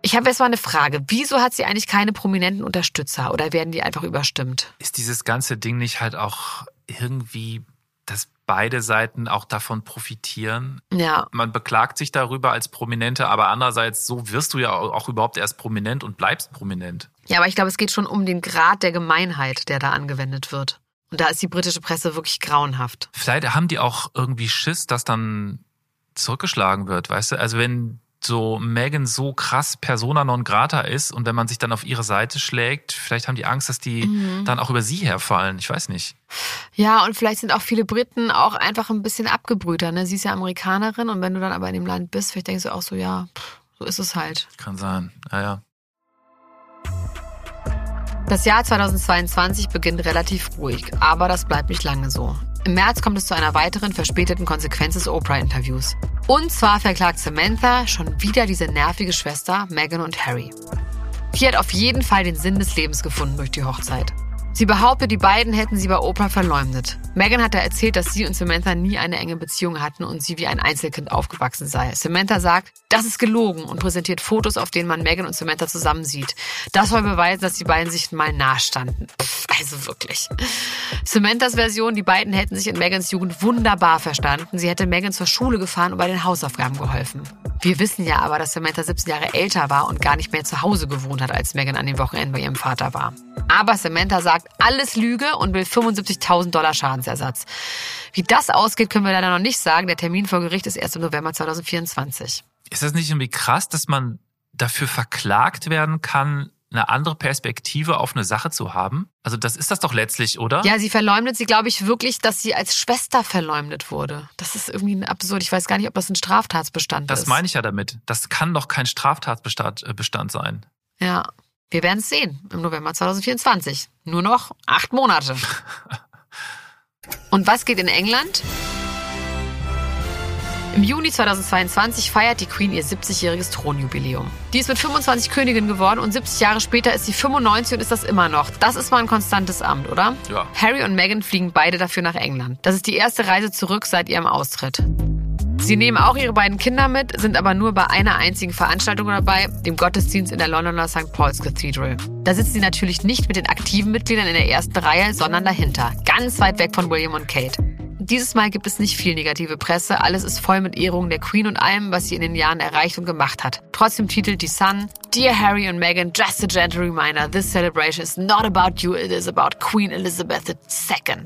Ich habe jetzt mal eine Frage. Wieso hat sie eigentlich keine prominenten Unterstützer oder werden die einfach überstimmt? Ist dieses ganze Ding nicht halt auch irgendwie dass beide Seiten auch davon profitieren. Ja. Man beklagt sich darüber als Prominente, aber andererseits, so wirst du ja auch überhaupt erst prominent und bleibst prominent. Ja, aber ich glaube, es geht schon um den Grad der Gemeinheit, der da angewendet wird. Und da ist die britische Presse wirklich grauenhaft. Vielleicht haben die auch irgendwie Schiss, dass dann zurückgeschlagen wird, weißt du? Also wenn so Megan so krass persona non grata ist und wenn man sich dann auf ihre Seite schlägt, vielleicht haben die Angst, dass die mhm. dann auch über sie herfallen. Ich weiß nicht. Ja, und vielleicht sind auch viele Briten auch einfach ein bisschen abgebrühter. Ne? Sie ist ja Amerikanerin und wenn du dann aber in dem Land bist, vielleicht denkst du auch so, ja, so ist es halt. Kann sein, ja, ja. Das Jahr 2022 beginnt relativ ruhig, aber das bleibt nicht lange so. Im März kommt es zu einer weiteren verspäteten Konsequenz des Oprah-Interviews. Und zwar verklagt Samantha schon wieder diese nervige Schwester Meghan und Harry. Die hat auf jeden Fall den Sinn des Lebens gefunden durch die Hochzeit. Sie behauptet, die beiden hätten sie bei Oprah verleumdet. Megan hat da erzählt, dass sie und Samantha nie eine enge Beziehung hatten und sie wie ein Einzelkind aufgewachsen sei. Samantha sagt, das ist gelogen und präsentiert Fotos, auf denen man Megan und Samantha zusammen sieht. Das soll beweisen, dass die beiden sich mal nahestanden. Also wirklich. Samanthas Version, die beiden hätten sich in Megans Jugend wunderbar verstanden. Sie hätte Megan zur Schule gefahren und bei den Hausaufgaben geholfen. Wir wissen ja aber, dass Samantha 17 Jahre älter war und gar nicht mehr zu Hause gewohnt hat, als Megan an den Wochenenden bei ihrem Vater war. Aber Samantha sagt, alles Lüge und will 75.000 Dollar Schadensersatz. Wie das ausgeht, können wir leider noch nicht sagen. Der Termin vor Gericht ist erst im November 2024. Ist das nicht irgendwie krass, dass man dafür verklagt werden kann, eine andere Perspektive auf eine Sache zu haben? Also das ist das doch letztlich, oder? Ja, sie verleumdet sie, glaube ich, wirklich, dass sie als Schwester verleumdet wurde. Das ist irgendwie absurd. Ich weiß gar nicht, ob das ein Straftatsbestand das ist. Das meine ich ja damit. Das kann doch kein Straftatsbestand äh, sein. Ja, wir werden es sehen im November 2024. Nur noch acht Monate. Und was geht in England? Im Juni 2022 feiert die Queen ihr 70-jähriges Thronjubiläum. Die ist mit 25 Königin geworden und 70 Jahre später ist sie 95 und ist das immer noch. Das ist mal ein konstantes Amt, oder? Ja. Harry und Meghan fliegen beide dafür nach England. Das ist die erste Reise zurück seit ihrem Austritt. Sie nehmen auch ihre beiden Kinder mit, sind aber nur bei einer einzigen Veranstaltung dabei, dem Gottesdienst in der Londoner St. Paul's Cathedral. Da sitzen sie natürlich nicht mit den aktiven Mitgliedern in der ersten Reihe, sondern dahinter, ganz weit weg von William und Kate. Dieses Mal gibt es nicht viel negative Presse. Alles ist voll mit Ehrungen der Queen und allem, was sie in den Jahren erreicht und gemacht hat. Trotzdem titelt die Sun, Dear Harry und Meghan, just a gentle reminder, this celebration is not about you, it is about Queen Elizabeth II.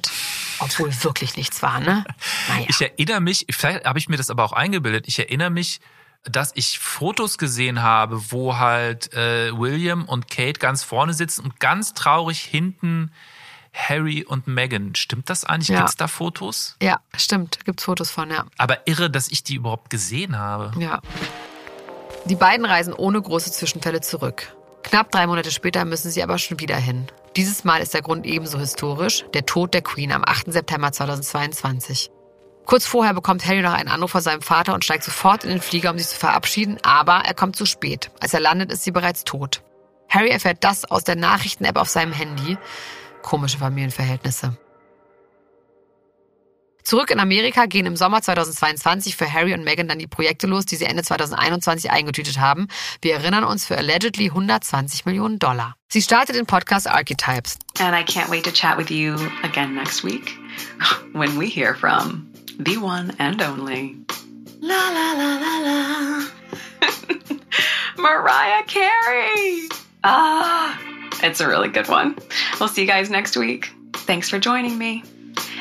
Obwohl wirklich nichts war, ne? Naja. Ich erinnere mich, vielleicht habe ich mir das aber auch eingebildet, ich erinnere mich, dass ich Fotos gesehen habe, wo halt äh, William und Kate ganz vorne sitzen und ganz traurig hinten Harry und Meghan. Stimmt das eigentlich? Ja. Gibt's da Fotos? Ja, stimmt. Gibt's Fotos von, ja. Aber irre, dass ich die überhaupt gesehen habe. Ja. Die beiden reisen ohne große Zwischenfälle zurück. Knapp drei Monate später müssen sie aber schon wieder hin. Dieses Mal ist der Grund ebenso historisch, der Tod der Queen am 8. September 2022. Kurz vorher bekommt Harry noch einen Anruf von seinem Vater und steigt sofort in den Flieger, um sich zu verabschieden, aber er kommt zu spät. Als er landet, ist sie bereits tot. Harry erfährt das aus der Nachrichten-App auf seinem Handy. Komische Familienverhältnisse. Zurück in Amerika gehen im Sommer 2022 für Harry und Meghan dann die Projekte los, die sie Ende 2021 eingetütet haben. Wir erinnern uns für allegedly 120 Millionen Dollar. Sie startet den Podcast Archetypes. And I can't wait to chat with you again next week when we hear from the one and only La La La La La Mariah Carey. Ah, it's a really good one. We'll see you guys next week. Thanks for joining me.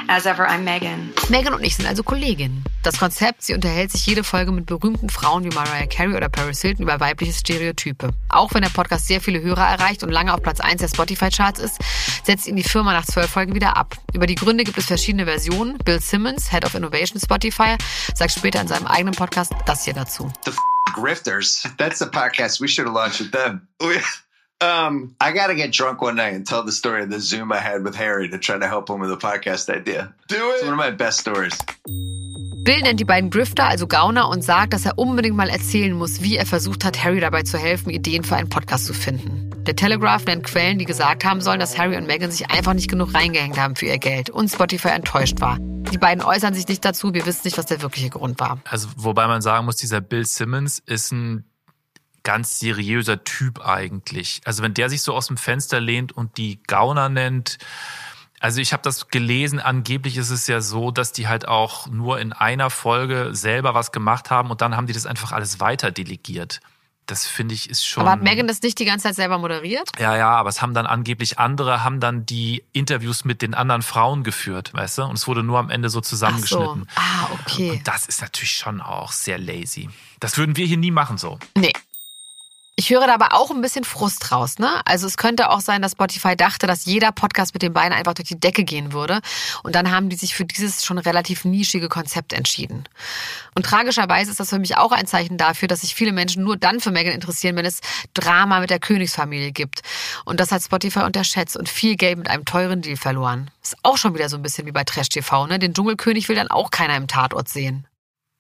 As ever, I'm Megan. Megan und ich sind also Kolleginnen. Das Konzept, sie unterhält sich jede Folge mit berühmten Frauen wie Mariah Carey oder Paris Hilton über weibliche Stereotype. Auch wenn der Podcast sehr viele Hörer erreicht und lange auf Platz 1 der Spotify-Charts ist, setzt ihn die Firma nach zwölf Folgen wieder ab. Über die Gründe gibt es verschiedene Versionen. Bill Simmons, Head of Innovation Spotify, sagt später in seinem eigenen Podcast das hier dazu. The f- Grifters. That's the podcast. We should have launched with them. Um, I got to get drunk one night and tell the story of the Zoom I had with Harry to try to help him with a podcast idea. Do it. It's one of my best stories. Bill nennt die beiden Grifter, also Gauner, und sagt, dass er unbedingt mal erzählen muss, wie er versucht hat, Harry dabei zu helfen, Ideen für einen Podcast zu finden. Der Telegraph nennt Quellen, die gesagt haben sollen, dass Harry und Meghan sich einfach nicht genug reingehängt haben für ihr Geld und Spotify enttäuscht war. Die beiden äußern sich nicht dazu, wir wissen nicht, was der wirkliche Grund war. Also, wobei man sagen muss, dieser Bill Simmons ist ein ganz seriöser Typ eigentlich. Also wenn der sich so aus dem Fenster lehnt und die Gauner nennt, also ich habe das gelesen, angeblich ist es ja so, dass die halt auch nur in einer Folge selber was gemacht haben und dann haben die das einfach alles weiter delegiert. Das finde ich ist schon. Aber hat Megan das nicht die ganze Zeit selber moderiert? Ja, ja, aber es haben dann angeblich andere, haben dann die Interviews mit den anderen Frauen geführt, weißt du? Und es wurde nur am Ende so zusammengeschnitten. So. Ah, okay. Und das ist natürlich schon auch sehr lazy. Das würden wir hier nie machen so. Nee. Ich höre da aber auch ein bisschen Frust raus, ne? Also es könnte auch sein, dass Spotify dachte, dass jeder Podcast mit den beiden einfach durch die Decke gehen würde. Und dann haben die sich für dieses schon relativ nischige Konzept entschieden. Und tragischerweise ist das für mich auch ein Zeichen dafür, dass sich viele Menschen nur dann für Megan interessieren, wenn es Drama mit der Königsfamilie gibt. Und das hat Spotify unterschätzt und viel Geld mit einem teuren Deal verloren. Ist auch schon wieder so ein bisschen wie bei Trash TV, ne? Den Dschungelkönig will dann auch keiner im Tatort sehen.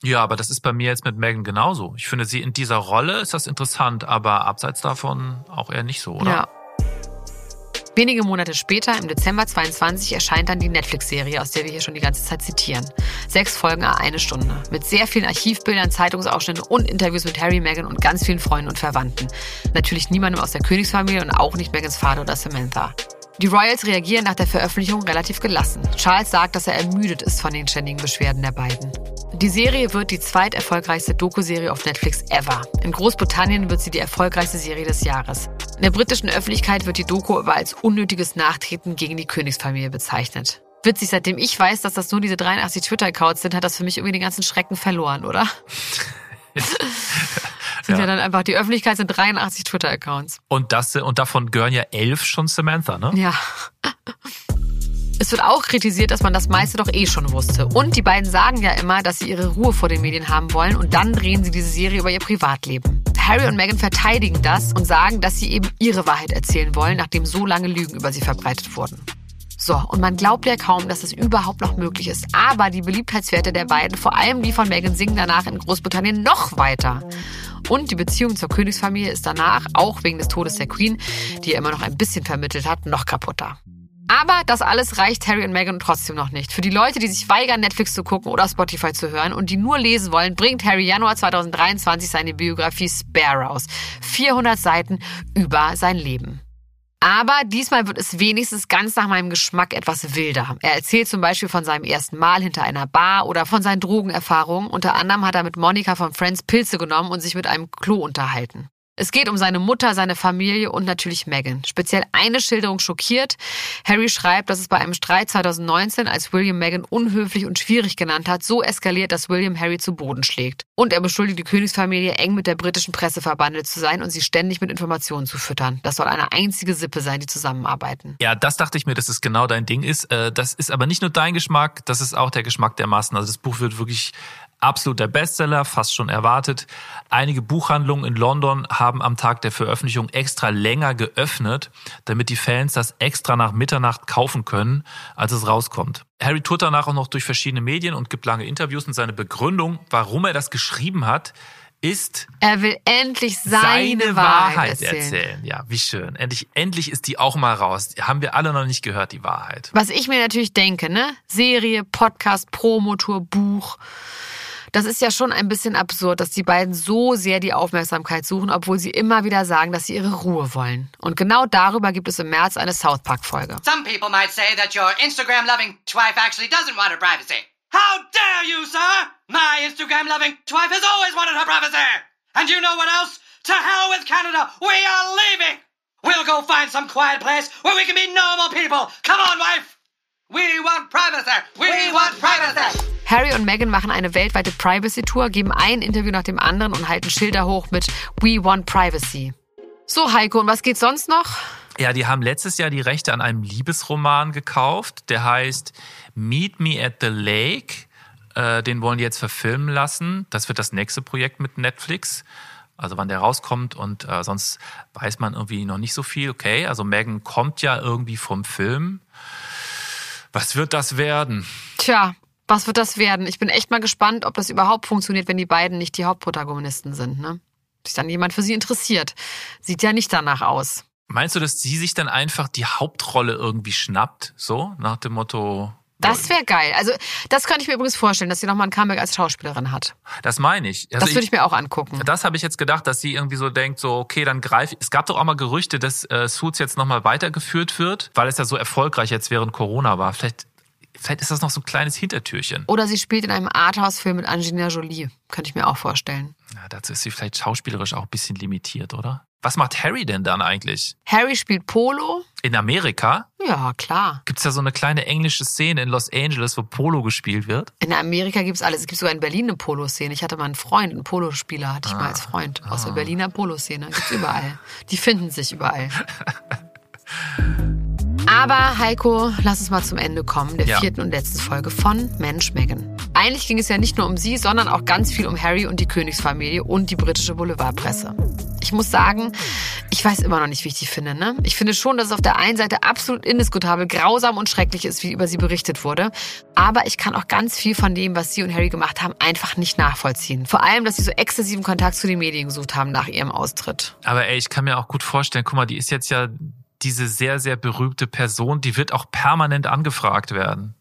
Ja, aber das ist bei mir jetzt mit Megan genauso. Ich finde sie in dieser Rolle ist das interessant, aber abseits davon auch eher nicht so, oder? Ja. Wenige Monate später, im Dezember 22, erscheint dann die Netflix-Serie, aus der wir hier schon die ganze Zeit zitieren. Sechs Folgen a eine Stunde. Mit sehr vielen Archivbildern, Zeitungsausschnitten und Interviews mit Harry, Meghan und ganz vielen Freunden und Verwandten. Natürlich niemandem aus der Königsfamilie und auch nicht Megans Vater oder Samantha. Die Royals reagieren nach der Veröffentlichung relativ gelassen. Charles sagt, dass er ermüdet ist von den ständigen Beschwerden der beiden. Die Serie wird die zweiterfolgreichste Doku-Serie auf Netflix ever. In Großbritannien wird sie die erfolgreichste Serie des Jahres. In der britischen Öffentlichkeit wird die Doku aber als unnötiges Nachtreten gegen die Königsfamilie bezeichnet. Witzig, seitdem ich weiß, dass das nur diese 83 Twitter-Accounts sind, hat das für mich irgendwie den ganzen Schrecken verloren, oder? sind ja. ja. dann einfach, die Öffentlichkeit sind 83 Twitter-Accounts. Und, das, und davon gehören ja elf schon Samantha, ne? Ja. Es wird auch kritisiert, dass man das meiste doch eh schon wusste. Und die beiden sagen ja immer, dass sie ihre Ruhe vor den Medien haben wollen und dann drehen sie diese Serie über ihr Privatleben. Harry und Meghan verteidigen das und sagen, dass sie eben ihre Wahrheit erzählen wollen, nachdem so lange Lügen über sie verbreitet wurden. So, und man glaubt ja kaum, dass das überhaupt noch möglich ist. Aber die Beliebtheitswerte der beiden, vor allem die von Meghan, singen danach in Großbritannien noch weiter. Und die Beziehung zur Königsfamilie ist danach, auch wegen des Todes der Queen, die er immer noch ein bisschen vermittelt hat, noch kaputter. Aber das alles reicht Harry und Meghan trotzdem noch nicht. Für die Leute, die sich weigern, Netflix zu gucken oder Spotify zu hören und die nur lesen wollen, bringt Harry Januar 2023 seine Biografie Spare raus. 400 Seiten über sein Leben. Aber diesmal wird es wenigstens ganz nach meinem Geschmack etwas wilder. Er erzählt zum Beispiel von seinem ersten Mal hinter einer Bar oder von seinen Drogenerfahrungen. Unter anderem hat er mit Monika von Friends Pilze genommen und sich mit einem Klo unterhalten. Es geht um seine Mutter, seine Familie und natürlich Meghan. Speziell eine Schilderung schockiert. Harry schreibt, dass es bei einem Streit 2019, als William Meghan unhöflich und schwierig genannt hat, so eskaliert, dass William Harry zu Boden schlägt. Und er beschuldigt die Königsfamilie, eng mit der britischen Presse verbandelt zu sein und sie ständig mit Informationen zu füttern. Das soll eine einzige Sippe sein, die zusammenarbeiten. Ja, das dachte ich mir, dass es genau dein Ding ist. Äh, das ist aber nicht nur dein Geschmack, das ist auch der Geschmack der Massen. Also das Buch wird wirklich absoluter Bestseller, fast schon erwartet. Einige Buchhandlungen in London haben am Tag der Veröffentlichung extra länger geöffnet, damit die Fans das extra nach Mitternacht kaufen können, als es rauskommt. Harry tourt danach auch noch durch verschiedene Medien und gibt lange Interviews und seine Begründung, warum er das geschrieben hat, ist er will endlich seine, seine Wahrheit, Wahrheit erzählen. erzählen. Ja, wie schön. Endlich, endlich ist die auch mal raus. Haben wir alle noch nicht gehört, die Wahrheit. Was ich mir natürlich denke, ne? Serie, Podcast, Promotour, Buch. Das ist ja schon ein bisschen absurd, dass die beiden so sehr die Aufmerksamkeit suchen, obwohl sie immer wieder sagen, dass sie ihre Ruhe wollen. Und genau darüber gibt es im März eine South Park Folge. Some people might say that your Instagram loving wife actually doesn't want her privacy. How dare you, sir? My Instagram loving wife has always wanted her privacy. And you know what else? To hell with Canada. We are leaving. We'll go find some quiet place where we can be normal people. Come on, wife. We want privacy. We, want privacy. Harry und Meghan machen eine weltweite Privacy-Tour, geben ein Interview nach dem anderen und halten Schilder hoch mit We want Privacy. So, Heiko, und was geht sonst noch? Ja, die haben letztes Jahr die Rechte an einem Liebesroman gekauft, der heißt Meet Me at the Lake. Äh, den wollen die jetzt verfilmen lassen. Das wird das nächste Projekt mit Netflix. Also wann der rauskommt und äh, sonst weiß man irgendwie noch nicht so viel. Okay, also Megan kommt ja irgendwie vom Film. Was wird das werden? Tja, was wird das werden? Ich bin echt mal gespannt, ob das überhaupt funktioniert, wenn die beiden nicht die Hauptprotagonisten sind. Ne? Sich dann jemand für sie interessiert. Sieht ja nicht danach aus. Meinst du, dass sie sich dann einfach die Hauptrolle irgendwie schnappt? So, nach dem Motto. Das wäre geil. Also, das könnte ich mir übrigens vorstellen, dass sie nochmal ein Comeback als Schauspielerin hat. Das meine ich. Also das würde ich, ich, mir auch angucken. Das habe ich jetzt gedacht, dass sie irgendwie so denkt, so, okay, dann greif. Es gab doch auch mal Gerüchte, dass äh, Suits jetzt nochmal weitergeführt wird, weil es ja so erfolgreich jetzt während Corona war. Vielleicht Vielleicht ist das noch so ein kleines Hintertürchen. Oder sie spielt in einem Arthouse-Film mit Angelina Jolie. Könnte ich mir auch vorstellen. Ja, dazu ist sie vielleicht schauspielerisch auch ein bisschen limitiert, oder? Was macht Harry denn dann eigentlich? Harry spielt Polo. In Amerika? Ja, klar. Gibt es da so eine kleine englische Szene in Los Angeles, wo Polo gespielt wird? In Amerika gibt es alles. Es gibt sogar in Berlin eine Polo-Szene. Ich hatte mal einen Freund, einen Polospieler hatte ich ah, mal als Freund. Aus der ah. Berliner Polo-Szene. Gibt's überall. Die finden sich überall. Aber Heiko, lass uns mal zum Ende kommen, der ja. vierten und letzten Folge von Mensch Megan. Eigentlich ging es ja nicht nur um sie, sondern auch ganz viel um Harry und die Königsfamilie und die britische Boulevardpresse. Ich muss sagen, ich weiß immer noch nicht, wie ich die finde. Ne? Ich finde schon, dass es auf der einen Seite absolut indiskutabel, grausam und schrecklich ist, wie über sie berichtet wurde. Aber ich kann auch ganz viel von dem, was sie und Harry gemacht haben, einfach nicht nachvollziehen. Vor allem, dass sie so exzessiven Kontakt zu den Medien gesucht haben nach ihrem Austritt. Aber ey, ich kann mir auch gut vorstellen, guck mal, die ist jetzt ja diese sehr, sehr berühmte Person, die wird auch permanent angefragt werden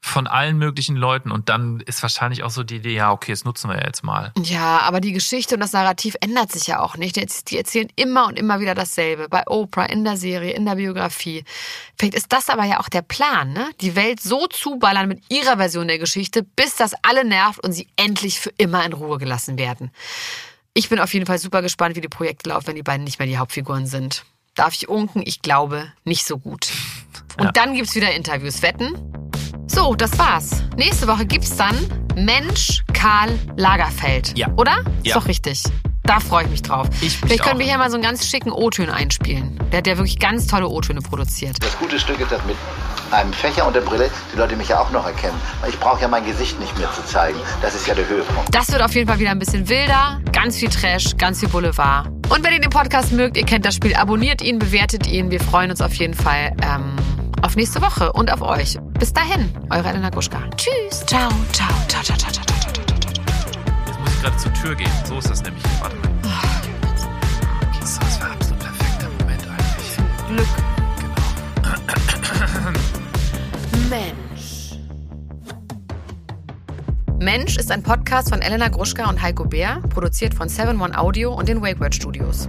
von allen möglichen Leuten und dann ist wahrscheinlich auch so die Idee, ja, okay, das nutzen wir jetzt mal. Ja, aber die Geschichte und das Narrativ ändert sich ja auch nicht. Die erzählen immer und immer wieder dasselbe. Bei Oprah, in der Serie, in der Biografie. Vielleicht ist das aber ja auch der Plan, ne? Die Welt so zuballern mit ihrer Version der Geschichte, bis das alle nervt und sie endlich für immer in Ruhe gelassen werden. Ich bin auf jeden Fall super gespannt, wie die Projekte laufen, wenn die beiden nicht mehr die Hauptfiguren sind. Darf ich unken? Ich glaube, nicht so gut. Und ja. dann gibt's wieder Interviews. Wetten? So, das war's. Nächste Woche gibt's dann Mensch Karl Lagerfeld. Ja. Oder? Ja. Ist doch richtig. Da freue ich mich drauf. Ich Vielleicht können wir hier mal so einen ganz schicken O-Tön einspielen. Der hat ja wirklich ganz tolle O-Töne produziert. Das gute Stück ist das mit einem Fächer und der Brille, die Leute mich ja auch noch erkennen. Ich brauche ja mein Gesicht nicht mehr zu zeigen. Das ist ja der Höhepunkt. Das wird auf jeden Fall wieder ein bisschen wilder. Ganz viel Trash, ganz viel Boulevard. Und wenn ihr den Podcast mögt, ihr kennt das Spiel, abonniert ihn, bewertet ihn. Wir freuen uns auf jeden Fall ähm, auf nächste Woche und auf euch. Bis dahin, eure Elena Guschka. Tschüss. Ciao, ciao, ciao, ciao, ciao ich gerade zur Tür gehen. So ist das nämlich. Warte mal. Okay, so, das war absolut perfekter Moment eigentlich. Glück. Genau. Mensch. Mensch ist ein Podcast von Elena Gruschka und Heiko Bär, produziert von 7-One Audio und den WakeWord Studios.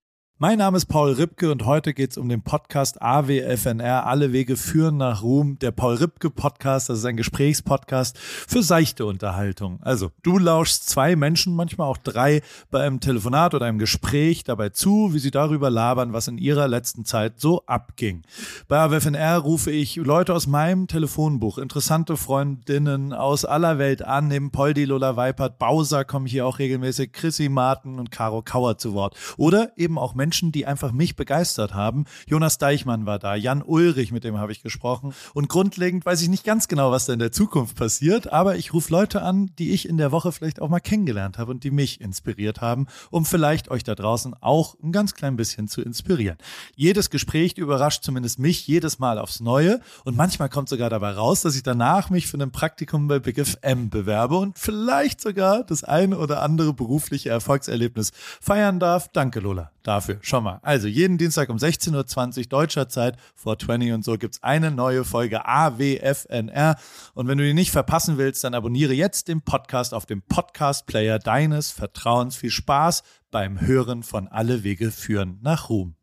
Mein Name ist Paul Ripke und heute geht es um den Podcast AWFNR. Alle Wege führen nach Ruhm. Der Paul Ripke Podcast, das ist ein Gesprächspodcast für seichte Unterhaltung. Also, du lauschst zwei Menschen, manchmal auch drei, bei einem Telefonat oder einem Gespräch dabei zu, wie sie darüber labern, was in ihrer letzten Zeit so abging. Bei AWFNR rufe ich Leute aus meinem Telefonbuch, interessante Freundinnen aus aller Welt an, neben Poldi, Lola Weipert, Bowser kommen hier auch regelmäßig, Chrissy Martin und Caro Kauer zu Wort. Oder eben auch Menschen, Menschen, die einfach mich begeistert haben. Jonas Deichmann war da, Jan Ulrich, mit dem habe ich gesprochen. Und grundlegend weiß ich nicht ganz genau, was da in der Zukunft passiert, aber ich rufe Leute an, die ich in der Woche vielleicht auch mal kennengelernt habe und die mich inspiriert haben, um vielleicht euch da draußen auch ein ganz klein bisschen zu inspirieren. Jedes Gespräch überrascht zumindest mich jedes Mal aufs Neue und manchmal kommt sogar dabei raus, dass ich danach mich für ein Praktikum bei Big FM bewerbe und vielleicht sogar das eine oder andere berufliche Erfolgserlebnis feiern darf. Danke, Lola, dafür. Schau mal. Also jeden Dienstag um 16.20 Uhr deutscher Zeit, 420 und so, gibt's eine neue Folge AWFNR. Und wenn du die nicht verpassen willst, dann abonniere jetzt den Podcast auf dem Podcast-Player deines Vertrauens. Viel Spaß beim Hören von Alle Wege führen nach Ruhm.